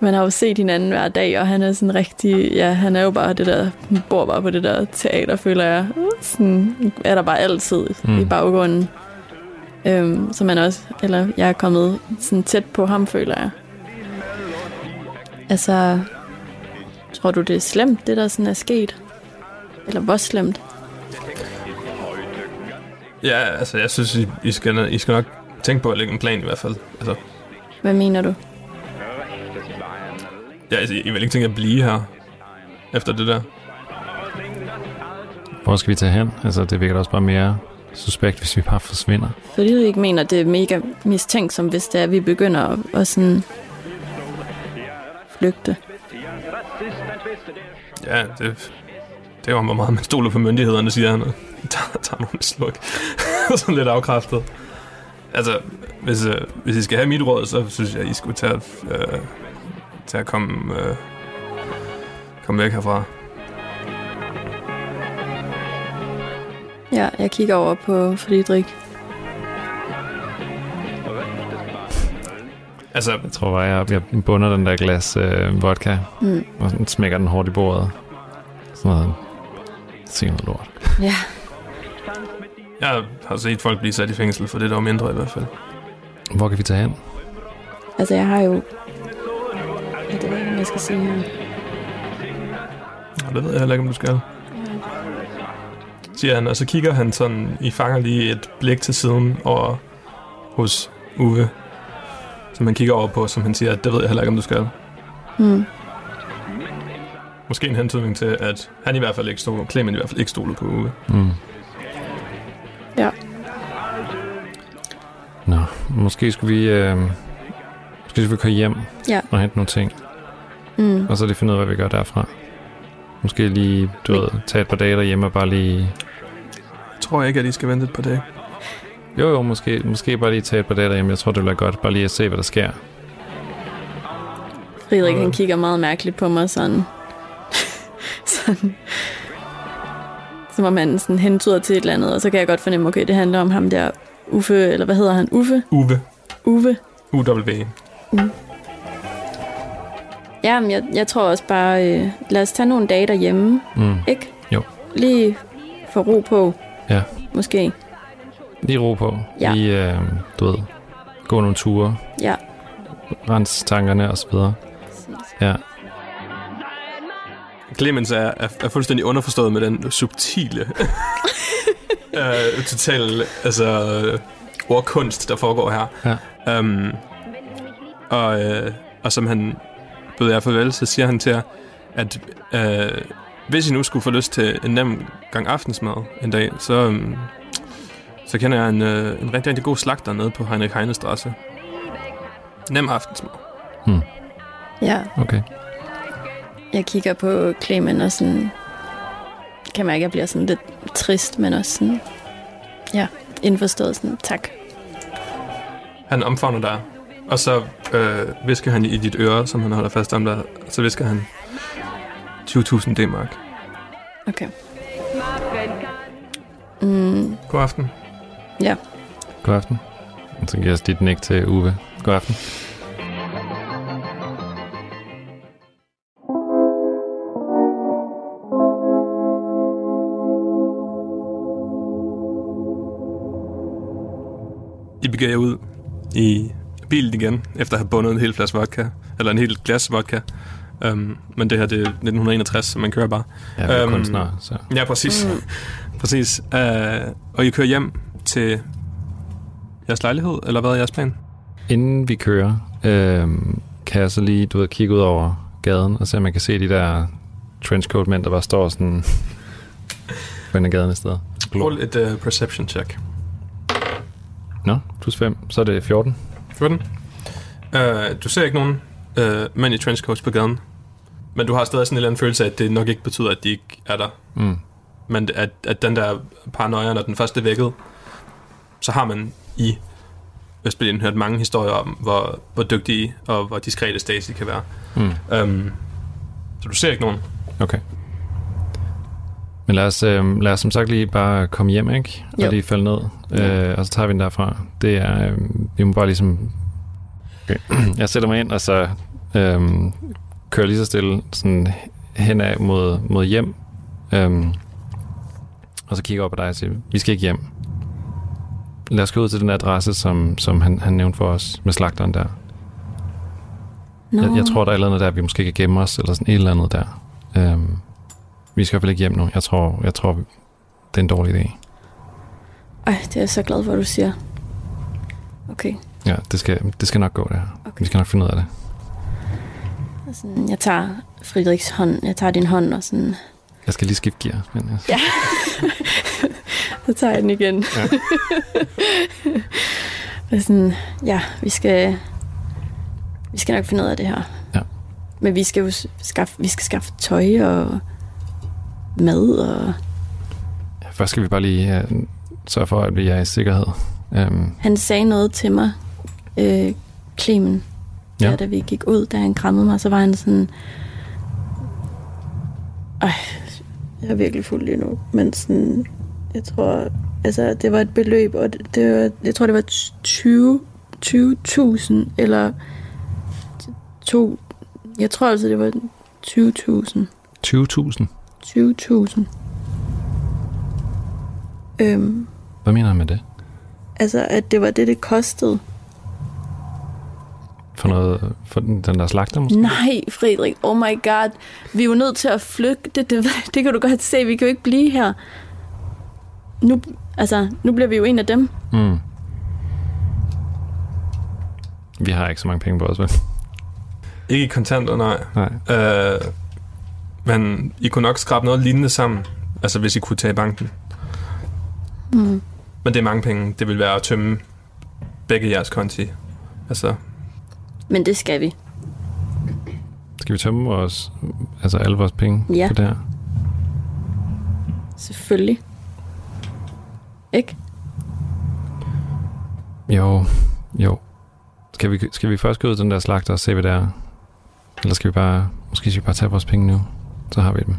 man har jo set hinanden hver dag, og han er sådan rigtig, ja, han er jo bare det der, han bor bare på det der teater, føler jeg. Sådan er der bare altid mm. i baggrunden. Øhm, så man også, eller jeg er kommet sådan tæt på ham, føler jeg. Altså, tror du, det er slemt, det der sådan er sket? Eller hvor slemt? Ja, altså jeg synes, I, I, skal, I skal nok tænke på at lægge en plan i hvert fald. Altså, Hvad mener du? ja, altså, I vil ikke tænke at blive her efter det der. Hvor skal vi tage hen? Altså, det virker også bare mere suspekt, hvis vi bare forsvinder. Fordi du ikke mener, det er mega mistænksomt, hvis det er, at vi begynder at, at sådan flygte. Ja, det, det var meget, man stoler på myndighederne, siger han, tager, tager nogle sluk. Sådan lidt afkræftet. Altså, hvis, øh, hvis I skal have mit råd, så synes jeg, I skulle tage, øh, tage at komme, øh, komme væk herfra. Ja, jeg kigger over på Friedrich. Altså, Jeg tror bare, jeg, jeg bunder den der glas øh, vodka, Mm. og sådan smækker den hårdt i bordet. Sådan noget. Se noget lort. Ja. jeg har set folk blive sat i fængsel for det, der var mindre i hvert fald. Hvor kan vi tage hen? Altså, jeg har jo... Ja, det ved jeg ikke, om jeg skal sige her. Og det ved jeg heller ikke, om du skal. Siger han, og så kigger han sådan, I fanger lige et blik til siden over hos Uwe, som han kigger over på, som han siger, at det ved jeg heller ikke, om du skal. Mm. Måske en hentydning til, at han i hvert fald ikke stod, Clement i hvert fald ikke stolede på Uwe. Mm. Ja. Nå, måske skulle vi... Øh, måske skulle vi køre hjem Ja. og hente nogle ting. Mm. Og så lige finde ud af, hvad vi gør derfra. Måske lige, du ved, tage et par dage derhjemme og bare lige... Jeg tror ikke, at I skal vente et par dage. Jo, jo, måske, måske bare lige tage et par dage derhjemme. Jeg tror, det bliver godt. Bare lige at se, hvad der sker. Frederik, han kigger meget mærkeligt på mig sådan. sådan. Som om han sådan hentyder til et eller andet, og så kan jeg godt fornemme, okay, det handler om ham der Uffe, eller hvad hedder han? Uffe? Uwe. Uwe. UW. Mm. Ja, men jeg, jeg tror også bare, øh, lad os tage nogle dage derhjemme, Mm. ikke? Jo. Lige få ro på, Ja. måske. Lige ro på. Ja. Lige, øh, du ved, gå nogle ture. Ja. Rens tankerne og så videre. Ja. Clemens er, er, er fuldstændig underforstået med den subtile, øh, total altså, øh, ordkunst, der foregår her. Ja. Um, og, øh, og som han bød jer farvel, så siger han til jer, at øh, hvis I nu skulle få lyst til en nem gang aftensmad en dag, så, um, så kender jeg en, øh, en rigtig, rigtig god slagter nede på Heinrich Heinestrasse. Nem aftensmad. Hmm. Ja. Okay. Jeg kigger på Clemen og sådan... Kan mærke, at jeg bliver sådan lidt trist, men også sådan... Ja, indforstået sådan, tak. Han omfavner dig, og så øh, visker han i dit øre, som han holder fast om dig, så visker han 20.000 D-mark. Okay. Mm, God aften. Ja. God aften. Og så giver jeg dit nik til Uwe. God aften. I begiver jer ud i bilen igen, efter at have bundet en hel flaske vodka, eller en hel glas vodka. Um, men det her, det er 1961, så man kører bare. Ja, vi er Øhm, kun snart, så. Ja, præcis. Mm. præcis. Uh, og I kører hjem til jeres lejlighed, eller hvad er jeres plan? Inden vi kører, øh, kan jeg så lige du ved, kigge ud over gaden og se, om man kan se de der trenchcoat mænd, der bare står sådan på en af gaden i stedet. Rul et uh, perception check. Nå, plus 5, så er det 14. 14. Uh, du ser ikke nogen uh, mænd i trenchcoats på gaden, men du har stadig sådan en eller anden følelse af, at det nok ikke betyder, at de ikke er der. Mm. Men at, at den der paranoia, når den første er vækket, så har man i Østberlin hørt mange historier om, hvor, hvor dygtige og hvor diskrete Stacy kan være. Mm. Um, så du ser ikke nogen. Okay. Men lad os, øh, lad os som sagt lige bare komme hjem, ikke? Og Jo. lige falde ned, øh, og så tager vi den derfra. Det er, øh, vi må bare ligesom... Okay. Jeg sætter mig ind, og så øh, kører lige så stille sådan henad mod, mod hjem. Øh, og så kigger op på dig og siger, vi skal ikke hjem. Lad os gå ud til den adresse, som, som han, han nævnte for os med slagteren der. Nå. Jeg, jeg tror, der er et eller andet der, vi måske kan gemme os, eller sådan et eller andet der. Øhm, vi skal i hvert fald ikke hjem nu. Jeg tror, jeg tror det er en dårlig idé. Ej, det er jeg så glad for, at du siger. Okay. Ja, det skal, det skal nok gå, det her. Okay. Vi skal nok finde ud af det. Sådan, jeg tager Friedrichs hånd, jeg tager din hånd og sådan... Jeg skal lige skifte gear. Men jeg... Ja. så tager jeg den igen. Ja. og sådan, ja, vi skal, vi skal nok finde ud af det her. Ja. Men vi skal jo skaffe, vi skal skaffe tøj og mad og... Først skal vi bare lige uh, sørge for, at vi er i sikkerhed. Um, Han sagde noget til mig, øh, Clemen, Ja. da vi gik ud, da han krammede mig, så var han sådan... Ej, jeg er virkelig fuld lige nu, men sådan, jeg tror, altså, det var et beløb, og det, det var, jeg tror, det var 20 20.000, eller to, jeg tror altså, det var 20.000. 20.000? 20.000. Øhm, Hvad mener han med det? altså, at det var det, det kostede. For, noget, for den, den der slagter måske? Nej, Frederik, oh my god. Vi er jo nødt til at flygte. Det, det, det kan du godt se. Vi kan jo ikke blive her. Nu, altså, nu bliver vi jo en af dem. Mm. Vi har ikke så mange penge på os, vel? Ikke i kontanter, nej. Nej. Øh, men I kunne nok skrabe noget lignende sammen, altså hvis I kunne tage i banken. Mm. Men det er mange penge. Det vil være at tømme begge jeres konti. Altså, Men det skal vi. Skal vi tømme vores, altså alle vores penge Ja. på det her? Selvfølgelig. Ikke? Jo, jo. Skal vi, skal vi først gå ud til den der slagter og se, hvad det er? Eller skal vi bare, måske skal vi bare tage vores penge nu? Så har vi dem.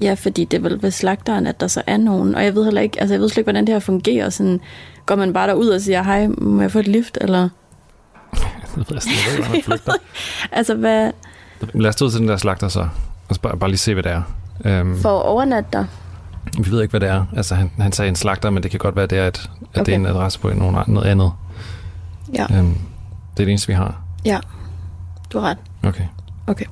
Ja, fordi det er vel ved slagteren, at der så er nogen. Og jeg ved heller ikke, altså jeg ved slet ikke, hvordan det her fungerer. Sådan, går man bare derud og siger, hej, må jeg få et lift? Eller, Jeg ved, jeg ved, flygter. altså hvad, Lad os ud til den der slagter så. Og så bare, bare lige se, hvad det er. Um, for at overnatte der? Vi ved ikke, hvad det er. Altså, han, han sagde en slagter, men det kan godt være, det er, et, at okay. det er en adresse på nogen, noget andet. Ja. Um, det er det eneste, vi har. Ja, du har ret. Okay. Okay.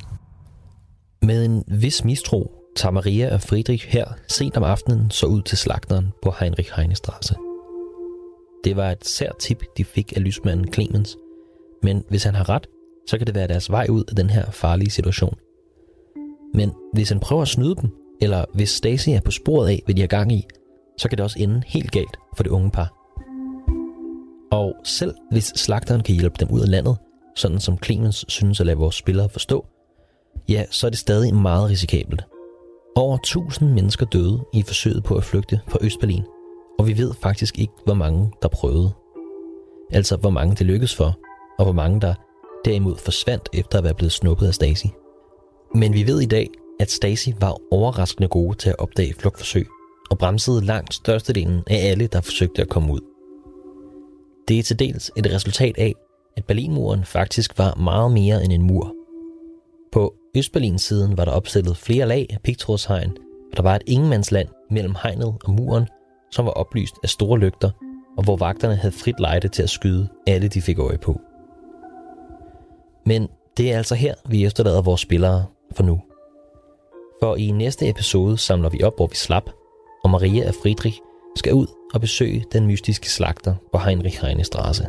Med en vis mistro tager Maria og Friedrich her sent om aftenen så ud til slagteren på Heinrich Heinestrasse. Det var et sært tip, de fik af lysmanden Clemens, men hvis han har ret, så kan det være deres vej ud af den her farlige situation. Men hvis han prøver at snyde dem, eller hvis Stacy er på sporet af, hvad de har gang i, så kan det også ende helt galt for det unge par. Og selv hvis slagteren kan hjælpe dem ud af landet, sådan som Clemens synes at lade vores spillere forstå, ja, så er det stadig meget risikabelt. Over 1000 mennesker døde i forsøget på at flygte fra Østberlin, og vi ved faktisk ikke, hvor mange der prøvede. Altså, hvor mange det lykkedes for, og hvor mange der derimod forsvandt efter at være blevet snuppet af Stasi. Men vi ved i dag, at Stacy var overraskende gode til at opdage flugtforsøg, og bremsede langt størstedelen af alle, der forsøgte at komme ud. Det er til dels et resultat af, at Berlinmuren faktisk var meget mere end en mur. På Østberlins siden var der opstillet flere lag af pigtrådshegn, og der var et ingenmandsland mellem hegnet og muren, som var oplyst af store lygter, og hvor vagterne havde frit lejde til at skyde alle, de fik øje på. Men det er altså her, vi efterlader vores spillere for nu. For i næste episode samler vi op, hvor vi slap, og Maria og Friedrich skal ud og besøge den mystiske slagter på Heinrich Heine Straße.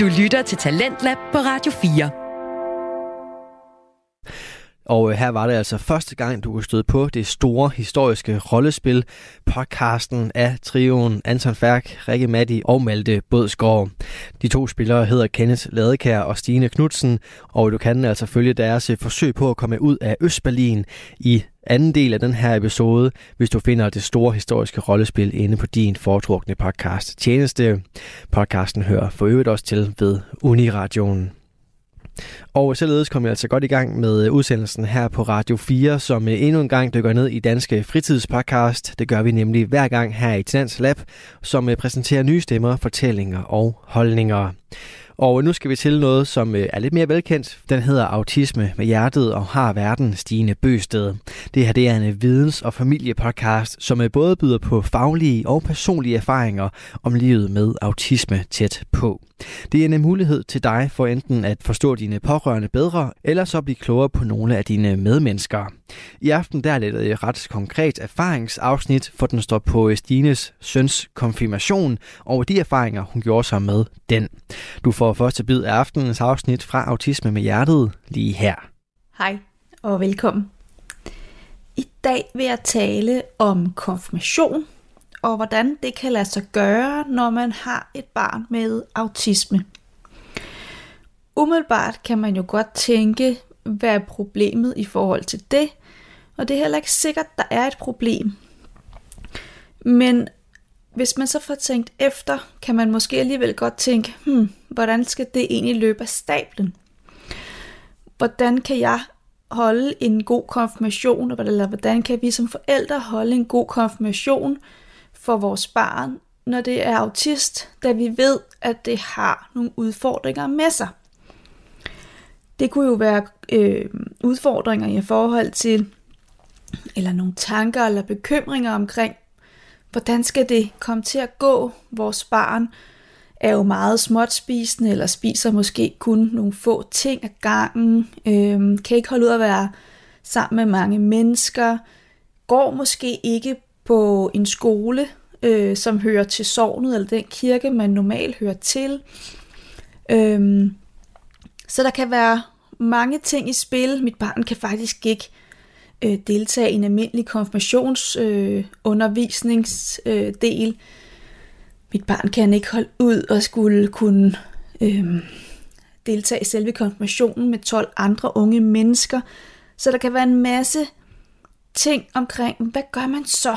Du lytter til Talentlab på Radio 4. Og øh, her var det altså første gang, du kunne støde på det store historiske rollespil, podcasten af trioen Anton Færk, Rikke Matti og Malte Bådsgaard. De to spillere hedder Kenneth Ladekær og Stine Knudsen, og du kan altså følge deres øh, forsøg på at komme ud af Østberlin i anden del af den her episode, hvis du finder det store historiske rollespil inde på din foretrukne podcast tjeneste. Podcasten hører for øvrigt også til ved Uniradioen. Og således kom jeg altså godt i gang med udsendelsen her på Radio 4, som øh, endnu en gang dykker ned i Danske Fritidspodcast. Det gør vi nemlig hver gang her i Tinans Lab, som øh, præsenterer nye stemmer, fortællinger og holdninger. Og nu skal vi til noget, som øh, er lidt mere velkendt. Den hedder Autisme med hjertet og har verden Stine Bøsted. Det her det er en øh, videns- og familiepodcast, som øh, både byder på faglige og personlige erfaringer om livet med autisme tæt på. Det er en mulighed til dig for enten at forstå dine pårørende bedre, eller så blive klogere på nogle af dine medmennesker. I aften der er det et ret konkret erfaringsafsnit, for den står på Stines søns konfirmation, og de erfaringer, hun gjorde sig med den. Du får første bid af aftenens afsnit fra Autisme med Hjertet lige her. Hej og velkommen. I dag vil jeg tale om konfirmation og hvordan det kan lade sig gøre, når man har et barn med autisme. Umiddelbart kan man jo godt tænke, hvad er problemet i forhold til det, og det er heller ikke sikkert, der er et problem. Men hvis man så får tænkt efter, kan man måske alligevel godt tænke, hmm, hvordan skal det egentlig løbe af stablen? Hvordan kan jeg holde en god konfirmation, eller hvordan kan vi som forældre holde en god konfirmation for vores barn, når det er autist, da vi ved, at det har nogle udfordringer med sig. Det kunne jo være øh, udfordringer i forhold til, eller nogle tanker eller bekymringer omkring, hvordan skal det komme til at gå? Vores barn er jo meget småtspisende, eller spiser måske kun nogle få ting ad gangen, øhm, kan ikke holde ud at være sammen med mange mennesker, går måske ikke på en skole, øh, som hører til sovnet, eller den kirke, man normalt hører til. Øhm, så der kan være mange ting i spil. Mit barn kan faktisk ikke øh, Øh, deltage i en almindelig konfirmationsundervisningsdel. Øh, del. Mit barn kan ikke holde ud og skulle kunne øh, deltage i selve konfirmationen med 12 andre unge mennesker. Så der kan være en masse ting omkring, hvad gør man så,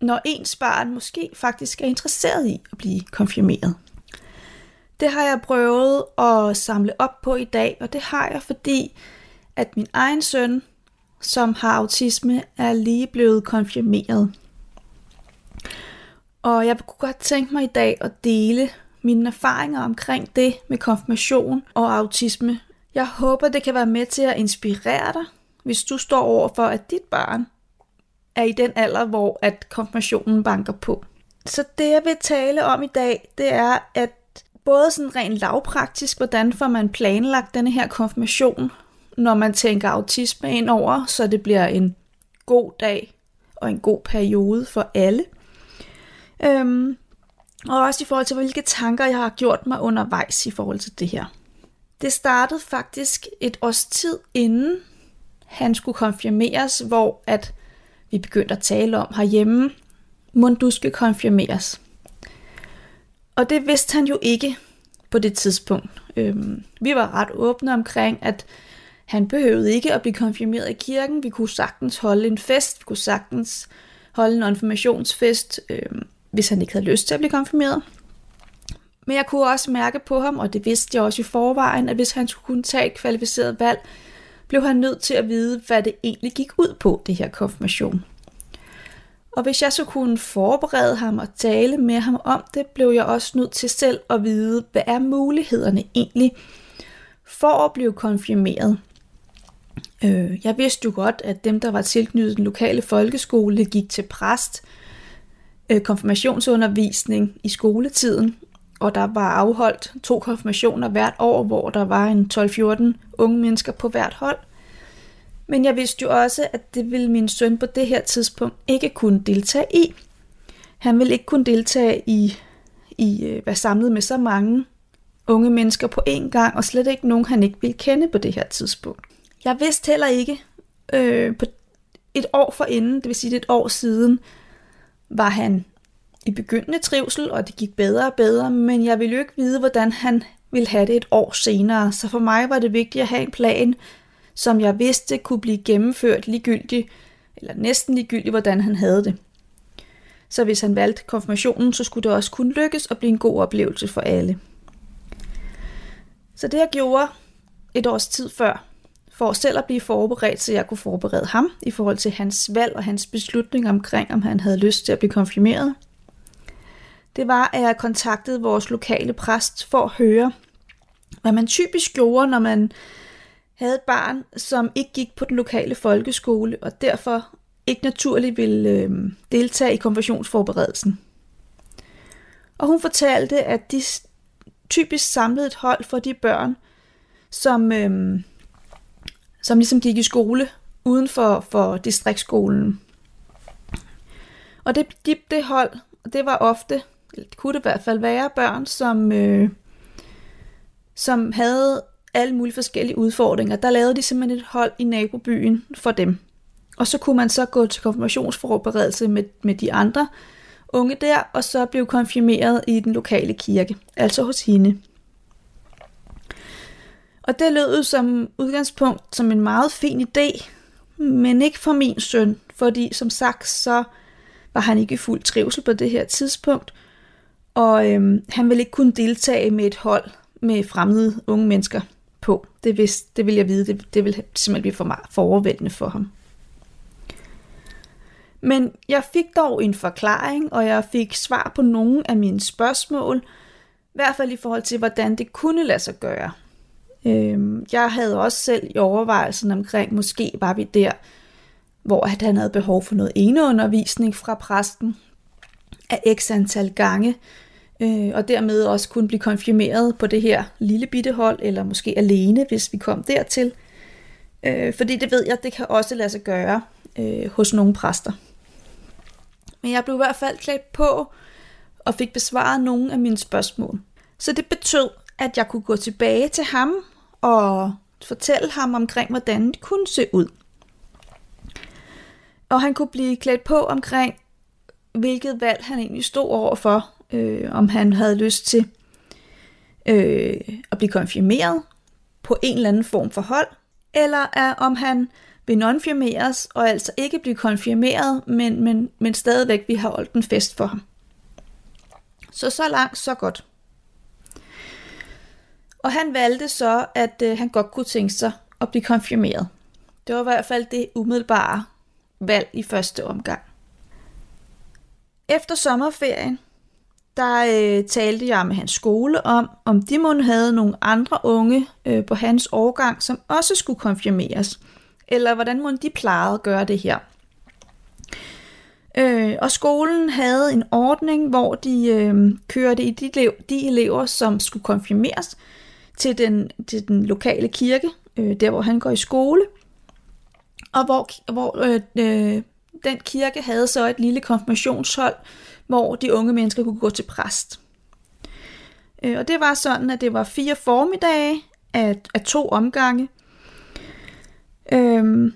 når ens barn måske faktisk er interesseret i at blive konfirmeret. Det har jeg prøvet at samle op på i dag, og det har jeg, fordi at min egen søn, som har autisme, er lige blevet konfirmeret. Og jeg kunne godt tænke mig i dag at dele mine erfaringer omkring det med konfirmation og autisme. Jeg håber, det kan være med til at inspirere dig, hvis du står over for, at dit barn er i den alder, hvor at konfirmationen banker på. Så det, jeg vil tale om i dag, det er, at både sådan rent lavpraktisk, hvordan får man planlagt denne her konfirmation, når man tænker autisme ind over, så det bliver en god dag og en god periode for alle. Øhm, og også i forhold til, hvilke tanker jeg har gjort mig undervejs i forhold til det her. Det startede faktisk et års tid inden han skulle konfirmeres, hvor at vi begyndte at tale om herhjemme, må du skal konfirmeres. Og det vidste han jo ikke på det tidspunkt. Øhm, vi var ret åbne omkring, at han behøvede ikke at blive konfirmeret i kirken. Vi kunne sagtens holde en fest, vi kunne sagtens holde en informationsfest, øh, hvis han ikke havde lyst til at blive konfirmeret. Men jeg kunne også mærke på ham, og det vidste jeg også i forvejen, at hvis han skulle kunne tage et kvalificeret valg, blev han nødt til at vide, hvad det egentlig gik ud på, det her konfirmation. Og hvis jeg så kunne forberede ham og tale med ham om det, blev jeg også nødt til selv at vide, hvad er mulighederne egentlig for at blive konfirmeret. Øh, jeg vidste jo godt, at dem, der var tilknyttet den lokale folkeskole, gik til præst, øh, konfirmationsundervisning i skoletiden, og der var afholdt to konfirmationer hvert år, hvor der var en 12-14 unge mennesker på hvert hold. Men jeg vidste jo også, at det ville min søn på det her tidspunkt ikke kunne deltage i. Han ville ikke kunne deltage i, i øh, være samlet med så mange unge mennesker på én gang, og slet ikke nogen, han ikke ville kende på det her tidspunkt. Jeg vidste heller ikke, øh, på et år for inden, det vil sige et år siden, var han i begyndende trivsel, og det gik bedre og bedre, men jeg ville jo ikke vide, hvordan han ville have det et år senere. Så for mig var det vigtigt at have en plan, som jeg vidste kunne blive gennemført ligegyldigt, eller næsten ligegyldigt, hvordan han havde det. Så hvis han valgte konfirmationen, så skulle det også kunne lykkes og blive en god oplevelse for alle. Så det jeg gjorde et års tid før, for selv at blive forberedt, så jeg kunne forberede ham i forhold til hans valg og hans beslutning omkring, om han havde lyst til at blive konfirmeret, det var, at jeg kontaktede vores lokale præst for at høre, hvad man typisk gjorde, når man havde et barn, som ikke gik på den lokale folkeskole, og derfor ikke naturligt ville øh, deltage i konfirmationsforberedelsen. Og hun fortalte, at de typisk samlede et hold for de børn, som, øh, som ligesom gik i skole uden for, for distriktsskolen. Og det, de, det hold, det var ofte det kunne det i hvert fald være børn, som, øh, som havde alle mulige forskellige udfordringer. Der lavede de simpelthen et hold i nabobyen for dem. Og så kunne man så gå til konfirmationsforberedelse med, med de andre unge der, og så blev konfirmeret i den lokale kirke, altså hos hende. Og det lød som udgangspunkt som en meget fin idé, men ikke for min søn, fordi som sagt, så var han ikke i fuld trivsel på det her tidspunkt, og øhm, han ville ikke kunne deltage med et hold med fremmede unge mennesker på. Det, vidste, det vil jeg vide, det, det ville simpelthen blive for, meget, for overvældende for ham. Men jeg fik dog en forklaring, og jeg fik svar på nogle af mine spørgsmål, i hvert fald i forhold til, hvordan det kunne lade sig gøre. Øhm, jeg havde også selv i overvejelsen omkring, måske var vi der, hvor at han havde behov for noget eneundervisning fra præsten af x antal gange, øh, og dermed også kunne blive konfirmeret på det her lille bitte hold, eller måske alene, hvis vi kom dertil. Øh, fordi det ved jeg, det kan også lade sig gøre øh, hos nogle præster. Men jeg blev i hvert fald klædt på, og fik besvaret nogle af mine spørgsmål. Så det betød, at jeg kunne gå tilbage til ham og fortælle ham omkring, hvordan det kunne se ud. Og han kunne blive klædt på omkring, hvilket valg han egentlig stod over for, øh, om han havde lyst til øh, at blive konfirmeret på en eller anden form for hold, eller er, om han vil nonfirmeres og altså ikke blive konfirmeret, men, men, men stadigvæk vi har holdt en fest for ham. Så så langt, så godt. Og han valgte så, at øh, han godt kunne tænke sig at blive konfirmeret. Det var i hvert fald det umiddelbare valg i første omgang. Efter sommerferien, der øh, talte jeg med hans skole om, om de måtte havde nogle andre unge øh, på hans årgang, som også skulle konfirmeres. Eller hvordan måtte de plejede at gøre det her. Øh, og skolen havde en ordning, hvor de øh, kørte i de, de elever, som skulle konfirmeres, til den, til den lokale kirke, øh, der hvor han går i skole. Og hvor, hvor øh, øh, den kirke havde så et lille konfirmationshold, hvor de unge mennesker kunne gå til præst. Øh, og det var sådan, at det var fire formiddage af, af to omgange. Øhm,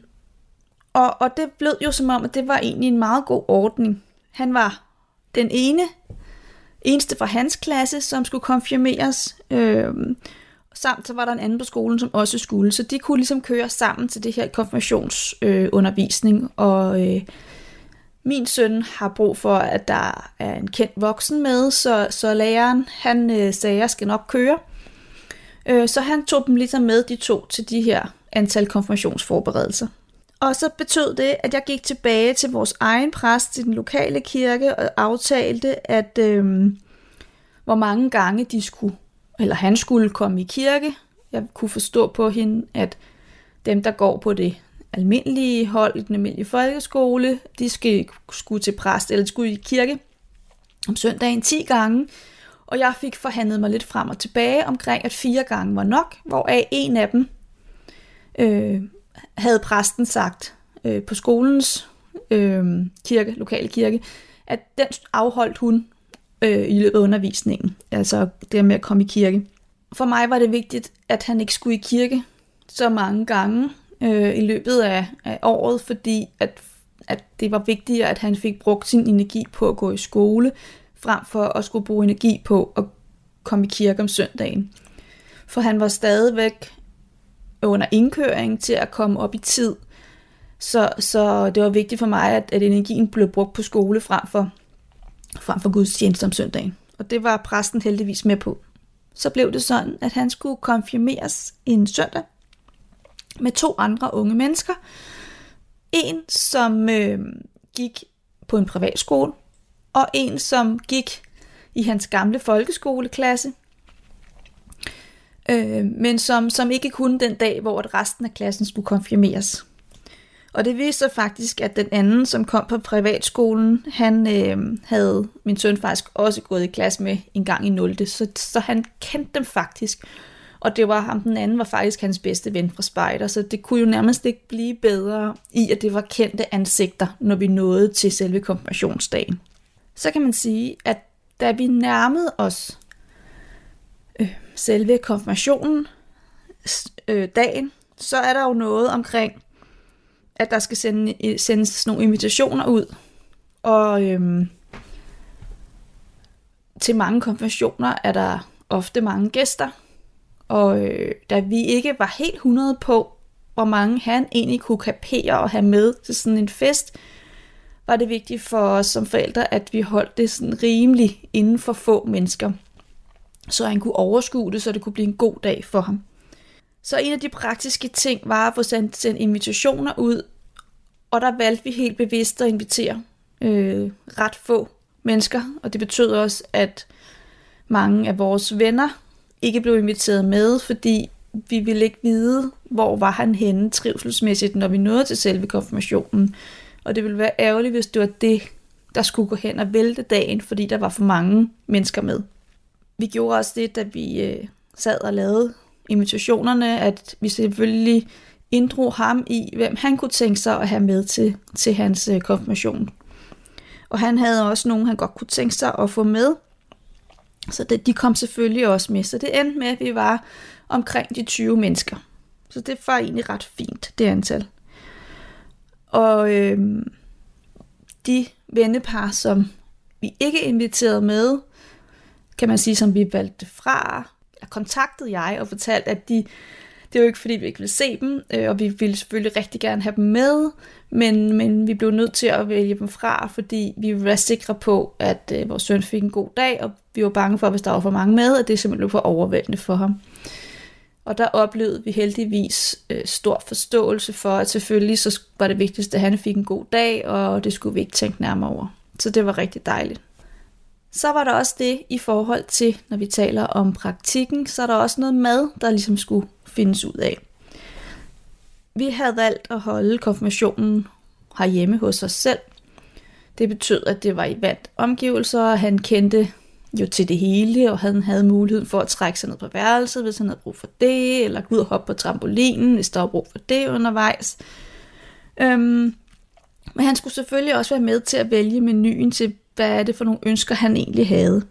og, og det blev jo som om, at det var egentlig en meget god ordning. Han var den ene, eneste fra hans klasse, som skulle konfirmeres. Øhm, samt så var der en anden på skolen, som også skulle. Så de kunne ligesom køre sammen til det her konfirmationsundervisning. Øh, og øh, min søn har brug for, at der er en kendt voksen med, så, så læreren han øh, sagde, at jeg skal nok køre. Øh, så han tog dem ligesom med, de to, til de her antal konfirmationsforberedelser. Og så betød det, at jeg gik tilbage til vores egen præst i den lokale kirke og aftalte, at øh, hvor mange gange de skulle, eller han skulle komme i kirke. Jeg kunne forstå på hende, at dem, der går på det almindelige hold i den almindelige folkeskole, de skal, skulle til præst eller skulle i kirke om søndagen 10 gange. Og jeg fik forhandlet mig lidt frem og tilbage omkring, at fire gange var nok, hvoraf en af dem øh, havde præsten sagt øh, på skolens øh, kirke, lokale kirke, at den afholdt hun øh, i løbet af undervisningen, altså det med at komme i kirke. For mig var det vigtigt, at han ikke skulle i kirke så mange gange øh, i løbet af, af året, fordi at, at det var vigtigere, at han fik brugt sin energi på at gå i skole, frem for at skulle bruge energi på at komme i kirke om søndagen. For han var stadigvæk under indkøring til at komme op i tid. Så, så det var vigtigt for mig, at, at energien blev brugt på skole frem for, frem for gudstjeneste om søndagen. Og det var præsten heldigvis med på. Så blev det sådan, at han skulle konfirmeres en søndag med to andre unge mennesker. En, som øh, gik på en privatskole, og en, som gik i hans gamle folkeskoleklasse, øh, men som, som ikke kunne den dag, hvor resten af klassen skulle konfirmeres. Og det viste sig faktisk, at den anden, som kom på privatskolen, han øh, havde min søn faktisk også gået i klasse med en gang i 0. Så, så han kendte dem faktisk. Og det var ham, den anden var faktisk hans bedste ven fra Spejder, så det kunne jo nærmest ikke blive bedre i, at det var kendte ansigter, når vi nåede til selve konfirmationsdagen. Så kan man sige, at da vi nærmede os øh, selve konfirmationen øh, dagen, så er der jo noget omkring, at der skal sende, øh, sendes nogle invitationer ud. Og øhm, til mange konfirmationer er der ofte mange gæster. Og øh, da vi ikke var helt 100 på, hvor mange han egentlig kunne kapere og have med til sådan en fest, var det vigtigt for os som forældre, at vi holdt det sådan rimelig inden for få mennesker så han kunne overskue det, så det kunne blive en god dag for ham. Så en af de praktiske ting var at få sendt, sendt invitationer ud, og der valgte vi helt bevidst at invitere øh, ret få mennesker, og det betød også, at mange af vores venner ikke blev inviteret med, fordi vi ville ikke vide, hvor var han henne trivselsmæssigt, når vi nåede til selve konfirmationen. Og det ville være ærgerligt, hvis det var det, der skulle gå hen og vælte dagen, fordi der var for mange mennesker med vi gjorde også det, da vi øh, sad og lavede invitationerne, at vi selvfølgelig inddrog ham i, hvem han kunne tænke sig at have med til, til hans øh, konfirmation. Og han havde også nogen, han godt kunne tænke sig at få med. Så det, de kom selvfølgelig også med. Så det endte med, at vi var omkring de 20 mennesker. Så det var egentlig ret fint, det antal. Og øh, de vennepar, som vi ikke inviterede med, kan man sige, som vi valgte fra, kontaktede jeg og fortalte, at de, det var jo ikke fordi, vi ikke ville se dem, øh, og vi ville selvfølgelig rigtig gerne have dem med, men, men vi blev nødt til at vælge dem fra, fordi vi var sikre på, at øh, vores søn fik en god dag, og vi var bange for, hvis der var for mange med, at det simpelthen blev for overvældende for ham. Og der oplevede vi heldigvis øh, stor forståelse for, at selvfølgelig så var det vigtigste, at han fik en god dag, og det skulle vi ikke tænke nærmere over. Så det var rigtig dejligt. Så var der også det i forhold til, når vi taler om praktikken, så er der også noget mad, der ligesom skulle findes ud af. Vi havde valgt at holde konfirmationen herhjemme hos os selv. Det betød, at det var i vant omgivelser, og han kendte jo til det hele, og han havde mulighed for at trække sig ned på værelset, hvis han havde brug for det, eller gå ud og hoppe på trampolinen, hvis der var brug for det undervejs. Øhm, men han skulle selvfølgelig også være med til at vælge menuen til, hvad er det for nogle ønsker, han egentlig havde.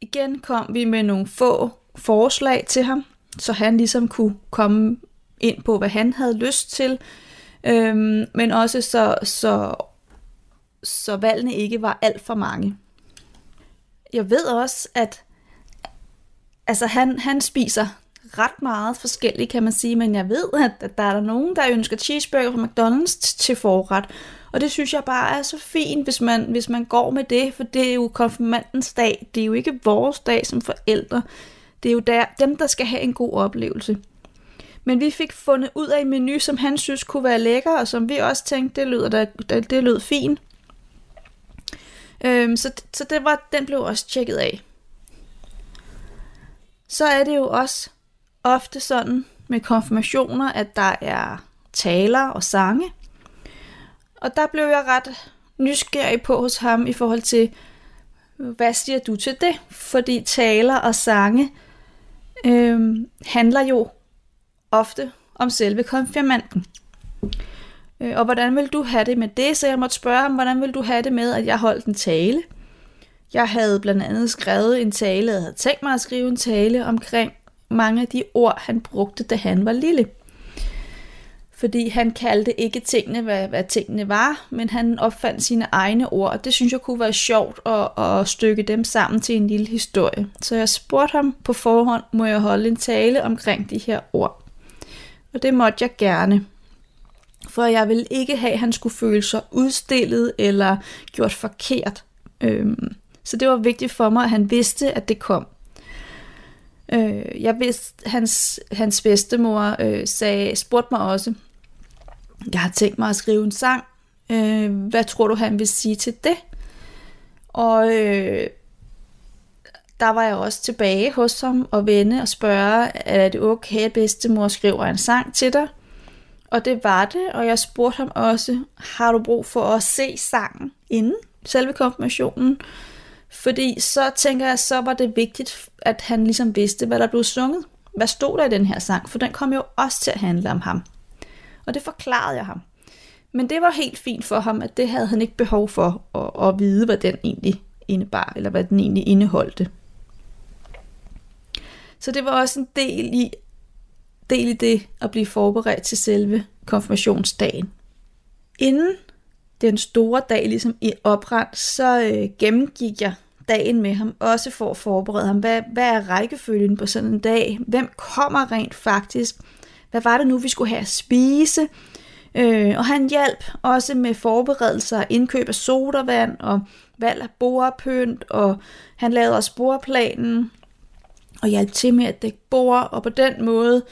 Igen kom vi med nogle få forslag til ham, så han ligesom kunne komme ind på, hvad han havde lyst til, øhm, men også så, så, så valgene ikke var alt for mange. Jeg ved også, at altså han, han spiser ret meget forskelligt, kan man sige, men jeg ved, at, at der er der nogen, der ønsker cheeseburger fra McDonald's til forret, og det synes jeg bare er så fint, hvis man, hvis man går med det, for det er jo konfirmandens dag, det er jo ikke vores dag som forældre, det er jo der, dem, der skal have en god oplevelse. Men vi fik fundet ud af en menu, som han synes kunne være lækker, og som vi også tænkte, det lød, da, det lød fint. Øhm, så, så det var, den blev også tjekket af. Så er det jo også ofte sådan med konfirmationer, at der er taler og sange. Og der blev jeg ret nysgerrig på hos ham i forhold til, hvad siger du til det? Fordi taler og sange øh, handler jo ofte om selve konfirmanden. Øh, og hvordan vil du have det med det? Så jeg måtte spørge ham, hvordan vil du have det med, at jeg holdt en tale? Jeg havde blandt andet skrevet en tale, jeg havde tænkt mig at skrive en tale omkring mange af de ord, han brugte, da han var lille. Fordi han kaldte ikke tingene, hvad, hvad tingene var, men han opfandt sine egne ord, og det synes jeg kunne være sjovt at, at stykke dem sammen til en lille historie. Så jeg spurgte ham på forhånd, må jeg holde en tale omkring de her ord. Og det måtte jeg gerne. For jeg ville ikke have, at han skulle føle sig udstillet eller gjort forkert. Øhm, så det var vigtigt for mig, at han vidste, at det kom. Øh, jeg vidste, hans, hans bedstemor øh, sagde, spurgte mig også, jeg har tænkt mig at skrive en sang. Øh, hvad tror du, han vil sige til det? Og øh, der var jeg også tilbage hos ham og vende og spørge, er det okay, at bedstemor skriver en sang til dig? Og det var det, og jeg spurgte ham også, har du brug for at se sangen inden selve konfirmationen? Fordi så tænker jeg, så var det vigtigt, at han ligesom vidste, hvad der blev sunget. Hvad stod der i den her sang? For den kom jo også til at handle om ham. Og det forklarede jeg ham. Men det var helt fint for ham, at det havde han ikke behov for at, at vide, hvad den egentlig indebar, eller hvad den egentlig indeholdte. Så det var også en del i, del i det at blive forberedt til selve konfirmationsdagen. Inden den store dag ligesom i oprand, så øh, gennemgik jeg dagen med ham, også for at forberede ham. Hvad, hvad er rækkefølgen på sådan en dag? Hvem kommer rent faktisk? Hvad var det nu, vi skulle have at spise? Øh, og han hjalp også med forberedelser, indkøb af sodavand og valg af bordpynt, og han lavede også bordplanen og hjalp til med at dække bord, og på den måde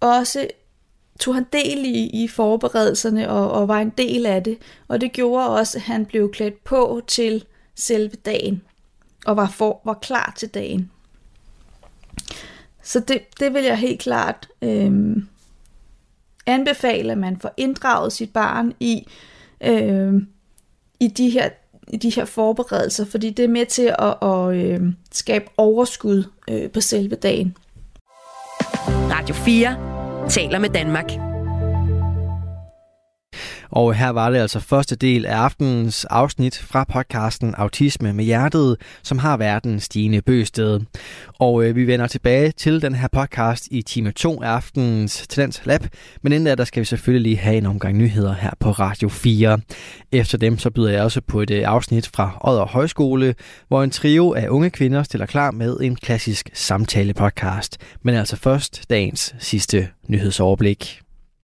også tog han del i, i forberedelserne og, og var en del af det. Og det gjorde også, at han blev klædt på til selve dagen og var, for, var klar til dagen. Så det, det vil jeg helt klart øh, anbefale, at man får inddraget sit barn i, øh, i de her i de her forberedelser, fordi det er med til at, at øh, skabe overskud øh, på selve dagen. Radio 4 taler med Danmark. Og her var det altså første del af aftenens afsnit fra podcasten Autisme med Hjertet, som har verden Stine Bøsted. Og øh, vi vender tilbage til den her podcast i time 2 af aftenens Talent Lab, men inden da, der skal vi selvfølgelig lige have en omgang nyheder her på Radio 4. Efter dem så byder jeg også på et øh, afsnit fra Odder Højskole, hvor en trio af unge kvinder stiller klar med en klassisk samtale podcast. Men altså først dagens sidste nyhedsoverblik.